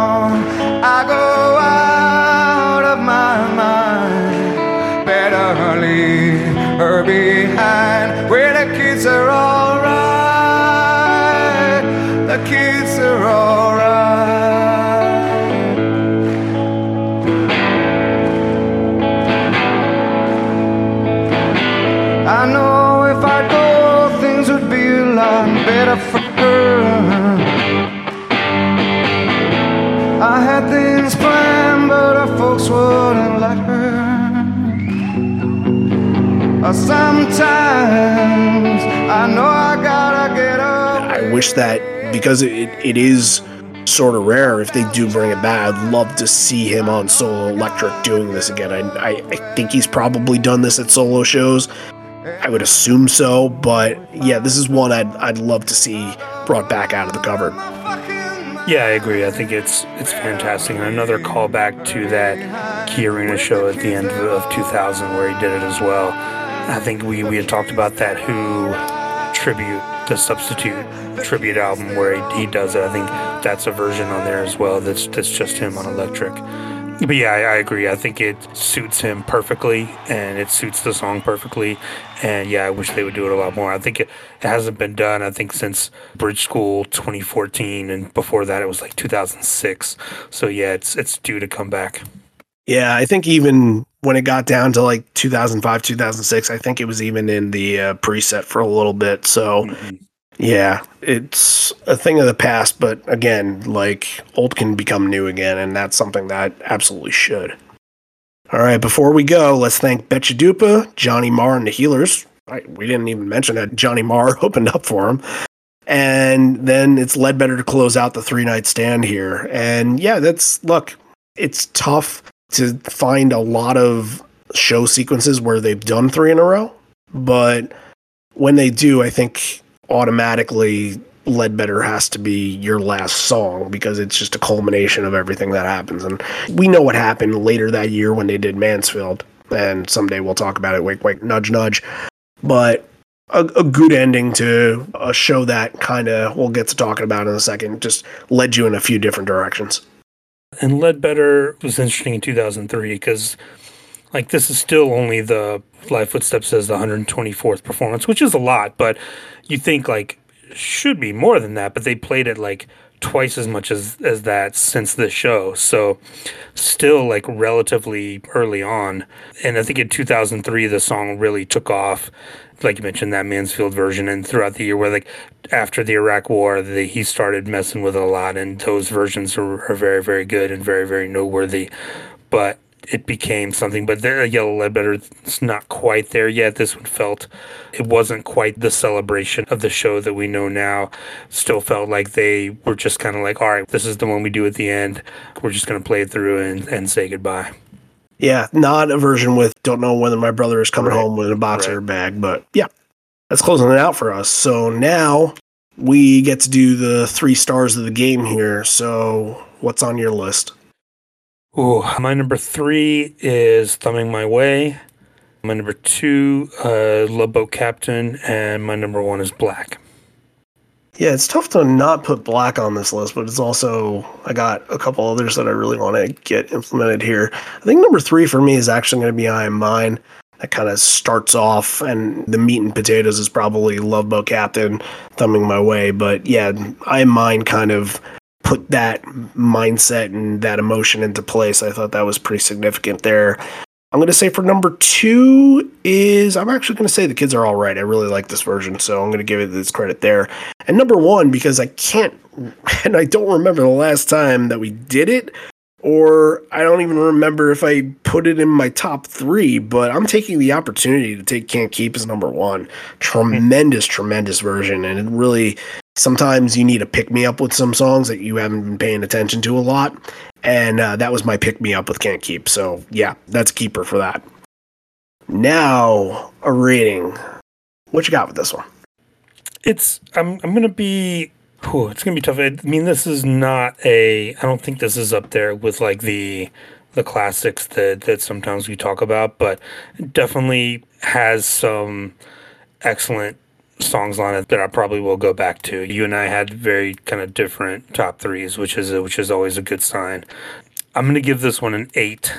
[SPEAKER 1] wish that because it, it is sort of rare if they do bring it back. I'd love to see him on Solo Electric doing this again. I, I, I, think he's probably done this at solo shows. I would assume so, but yeah, this is one I'd I'd love to see brought back out of the cupboard.
[SPEAKER 3] Yeah, I agree. I think it's it's fantastic, and another callback to that Key Arena show at the end of 2000 where he did it as well. I think we we had talked about that Who tribute, the substitute tribute album where he, he does it. I think that's a version on there as well. That's that's just him on electric. But yeah, I, I, agree. I think it suits him perfectly and it suits the song perfectly. And yeah, I wish they would do it a lot more. I think it, it hasn't been done, I think, since Bridge School 2014. And before that, it was like 2006. So yeah, it's, it's due to come back.
[SPEAKER 1] Yeah, I think even when it got down to like 2005, 2006, I think it was even in the uh, preset for a little bit. So. Mm-hmm. Yeah, it's a thing of the past, but again, like old can become new again, and that's something that absolutely should. All right, before we go, let's thank Betchadupa, Johnny Marr, and the Healers. I, we didn't even mention that Johnny Marr opened up for him. And then it's Ledbetter to close out the three night stand here. And yeah, that's look, it's tough to find a lot of show sequences where they've done three in a row, but when they do, I think automatically Ledbetter has to be your last song because it's just a culmination of everything that happens. And we know what happened later that year when they did Mansfield. And someday we'll talk about it. Wake, wake, nudge, nudge. But a, a good ending to a show that kind of we'll get to talking about in a second just led you in a few different directions.
[SPEAKER 3] And Ledbetter was interesting in 2003 because like this is still only the Live Footsteps as the 124th performance, which is a lot, but you think like should be more than that, but they played it like twice as much as as that since the show. So still like relatively early on. And I think in 2003 the song really took off. Like you mentioned that Mansfield version and throughout the year where like after the Iraq war the, he started messing with it a lot and those versions are, are very very good and very very noteworthy. But it became something. But the Yellow Ledbetter is not quite there yet. This one felt it wasn't quite the celebration of the show that we know now. Still felt like they were just kind of like, all right, this is the one we do at the end. We're just going to play it through and, and say goodbye.
[SPEAKER 1] Yeah, not a version with don't know whether my brother is coming right. home with a box right. or a bag, but yeah, that's closing it out for us. So now we get to do the three stars of the game here. So what's on your list?
[SPEAKER 3] Ooh, my number three is Thumbing My Way. My number two, uh, Love Boat Captain, and my number one is Black.
[SPEAKER 1] Yeah, it's tough to not put Black on this list, but it's also I got a couple others that I really want to get implemented here. I think number three for me is actually going to be I Am Mine. That kind of starts off, and the meat and potatoes is probably Love Boat Captain, Thumbing My Way. But yeah, I Am Mine kind of put that mindset and that emotion into place. I thought that was pretty significant there. I'm going to say for number two is I'm actually going to say the kids are all right. I really like this version, so I'm going to give it this credit there. And number one, because I can't, and I don't remember the last time that we did it, or I don't even remember if I put it in my top three, but I'm taking the opportunity to take Can't Keep as number one. Hmm. Tremendous, tremendous version. And it really sometimes you need to pick me up with some songs that you haven't been paying attention to a lot. And uh, that was my pick me up with Can't Keep. So, yeah, that's keeper for that. Now, a rating. What you got with this one?
[SPEAKER 3] It's, I'm, I'm going to be, whew, it's going to be tough. I mean, this is not a, I don't think this is up there with like the, the classics that, that sometimes we talk about, but definitely has some excellent songs on it that I probably will go back to. You and I had very kind of different top threes, which is which is always a good sign. I'm to give this one an eight.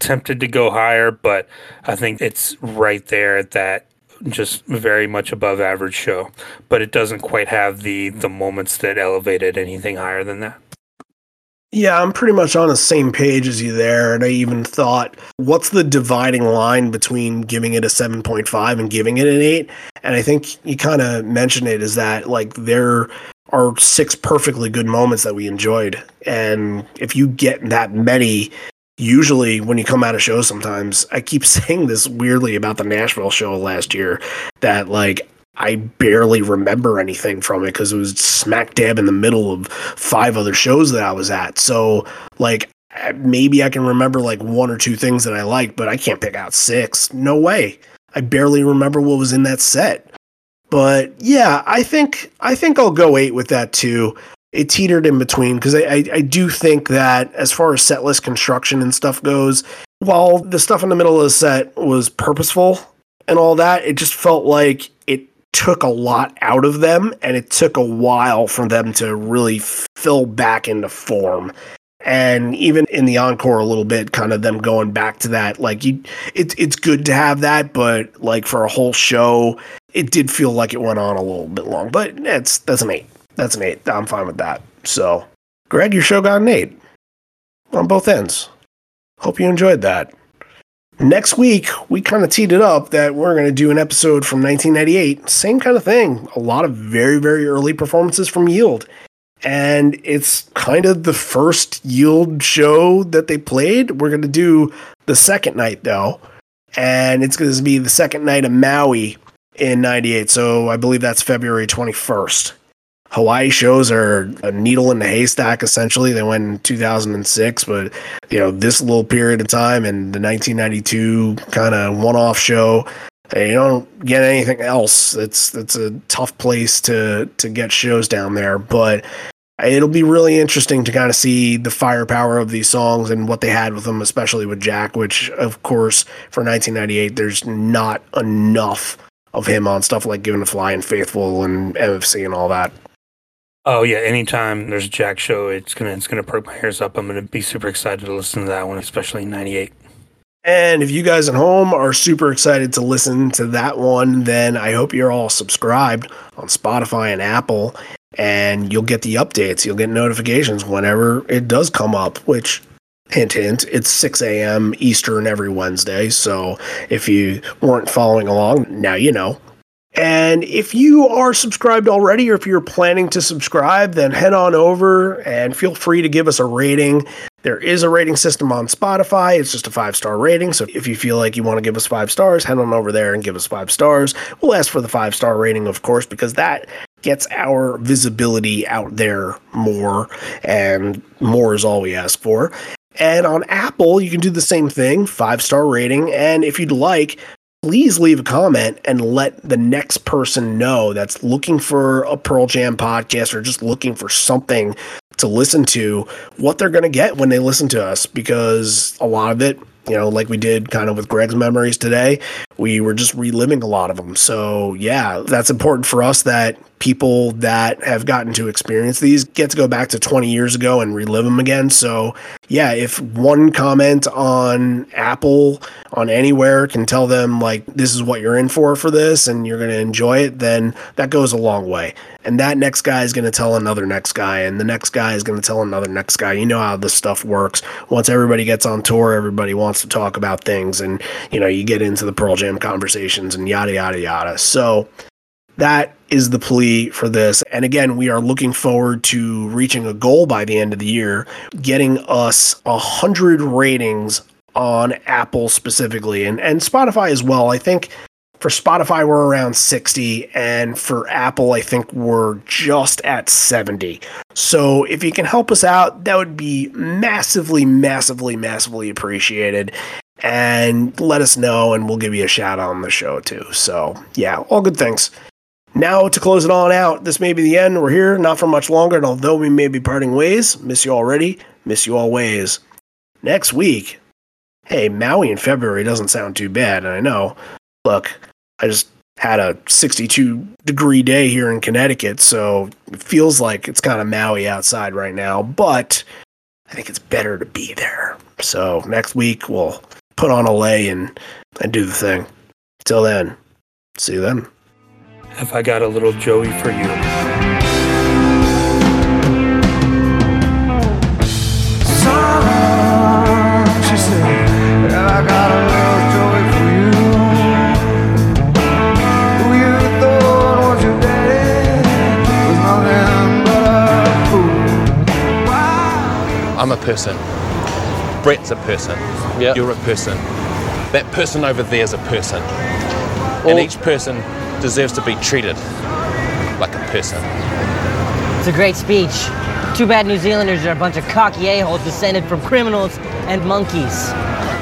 [SPEAKER 3] Tempted to go higher, but I think it's right there at that just very much above average show. But it doesn't quite have the the moments that elevated anything higher than that.
[SPEAKER 1] Yeah, I'm pretty much on the same page as you there. And I even thought, what's the dividing line between giving it a 7.5 and giving it an 8? And I think you kind of mentioned it is that, like, there are six perfectly good moments that we enjoyed. And if you get that many, usually when you come out of shows sometimes, I keep saying this weirdly about the Nashville show last year that, like, I barely remember anything from it because it was smack dab in the middle of five other shows that I was at. So, like, maybe I can remember like one or two things that I liked, but I can't pick out six. No way. I barely remember what was in that set. But yeah, I think I think I'll go eight with that too. It teetered in between because I, I, I do think that as far as set list construction and stuff goes, while the stuff in the middle of the set was purposeful and all that, it just felt like it took a lot out of them and it took a while for them to really fill back into form. and even in the encore a little bit kind of them going back to that like you it's it's good to have that but like for a whole show it did feel like it went on a little bit long. But that's that's an eight. That's an eight. I'm fine with that. So greg your show got an eight on both ends. Hope you enjoyed that next week we kind of teed it up that we're going to do an episode from 1998 same kind of thing a lot of very very early performances from yield. And it's kind of the first yield show that they played. We're going to do the second night though and it's going to be the second night of maui in 98 so i believe that's february 21st Hawaii shows are a needle in the haystack. Essentially, they went in 2006, but you know this little period of time and the 1992 kind of one-off show, you don't get anything else. It's it's a tough place to to get shows down there, but it'll be really interesting to kind of see the firepower of these songs and what they had with them, especially with Jack. Which, of course, for 1998, there's not enough of him on stuff like Given to Fly and Faithful and MFC and all that.
[SPEAKER 3] Oh yeah, anytime there's a Jack show, it's gonna it's gonna perk my hairs up. I'm gonna be super excited to listen to that one, especially in '98.
[SPEAKER 1] And if you guys at home are super excited to listen to that one, then I hope you're all subscribed on Spotify and Apple, and you'll get the updates. You'll get notifications whenever it does come up, which hint hint it's 6 a.m eastern every wednesday so if you weren't following along now you know and if you are subscribed already, or if you're planning to subscribe, then head on over and feel free to give us a rating. There is a rating system on Spotify. It's just a five star rating. So if you feel like you want to give us five stars, head on over there and give us five stars. We'll ask for the five star rating, of course, because that gets our visibility out there more, and more is all we ask for. And on Apple, you can do the same thing, five star rating. And if you'd like, please leave a comment and let the next person know that's looking for a Pearl Jam podcast or just looking for something to listen to what they're going to get when they listen to us because a lot of it you know like we did kind of with Greg's memories today we were just reliving a lot of them so yeah that's important for us that people that have gotten to experience these get to go back to 20 years ago and relive them again. So yeah if one comment on Apple on anywhere can tell them like this is what you're in for for this and you're going to enjoy it then that goes a long way. And that next guy is going to tell another next guy and the next guy is going to tell another next guy. You know how this stuff works. Once everybody gets on tour everybody wants to talk about things and you know you get into the pearl jam conversations and yada yada yada so that is the plea for this and again we are looking forward to reaching a goal by the end of the year getting us a hundred ratings on apple specifically and and spotify as well i think for Spotify, we're around 60, and for Apple, I think we're just at 70. So if you can help us out, that would be massively, massively, massively appreciated. And let us know, and we'll give you a shout out on the show too. So, yeah, all good things. Now, to close it on out, this may be the end. We're here, not for much longer, and although we may be parting ways, miss you already, miss you always. Next week, hey, Maui in February doesn't sound too bad, and I know. Look, I just had a 62 degree day here in Connecticut, so it feels like it's kind of Maui outside right now, but I think it's better to be there. So next week we'll put on a lei and, and do the thing. Till then, see you then.
[SPEAKER 3] Have I got a little Joey for you?
[SPEAKER 2] She said, "Yeah, I got a little joy for you. Who you thought was your daddy was nothing but a fool.
[SPEAKER 5] I'm a person. Bret's a person.
[SPEAKER 6] Yeah.
[SPEAKER 5] You're a person. That person over there is a person.
[SPEAKER 6] Well-
[SPEAKER 5] and each person deserves to be treated like a person.
[SPEAKER 7] It's a great speech. Too bad New Zealanders are a bunch of cocky a-holes descended from criminals and monkeys.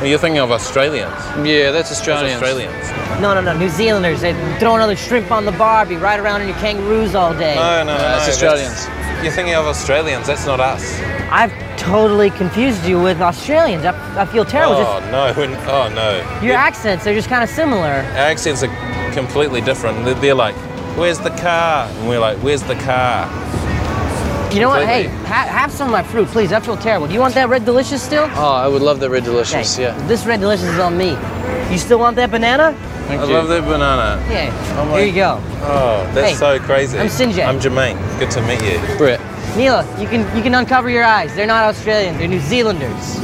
[SPEAKER 5] Well, you're thinking of Australians.
[SPEAKER 6] Yeah, that's
[SPEAKER 5] Those
[SPEAKER 6] Australians.
[SPEAKER 5] Australians.
[SPEAKER 7] No, no, no, New Zealanders. They throw another shrimp on the barbie, ride around in your kangaroos all day.
[SPEAKER 5] No, no, no.
[SPEAKER 6] that's Australians.
[SPEAKER 5] You're thinking of Australians. That's not us.
[SPEAKER 7] I've totally confused you with Australians. I, I feel terrible.
[SPEAKER 5] Oh no! Oh no!
[SPEAKER 7] Just your accents, they're just kind of similar.
[SPEAKER 5] Our accents are completely different. They're, they're like, "Where's the car?" And we're like, "Where's the car?"
[SPEAKER 7] You know what? Hey, ha- have some of my fruit, please. I feel terrible. Do you want that red delicious still?
[SPEAKER 6] Oh, I would love the red delicious.
[SPEAKER 7] Hey,
[SPEAKER 6] Yeah.
[SPEAKER 7] This red delicious is on me. You still want that banana?
[SPEAKER 6] Thank
[SPEAKER 5] I
[SPEAKER 6] you.
[SPEAKER 5] love that banana.
[SPEAKER 7] Yeah.
[SPEAKER 5] Oh my-
[SPEAKER 7] Here you go.
[SPEAKER 5] Oh, that's
[SPEAKER 7] Hey,
[SPEAKER 5] so crazy.
[SPEAKER 7] I'm Sinjay.
[SPEAKER 5] I'm Jemaine. Good to meet you.
[SPEAKER 6] Bret.
[SPEAKER 7] Neela, you can you can uncover your eyes. They're not Australian. They're New Zealanders.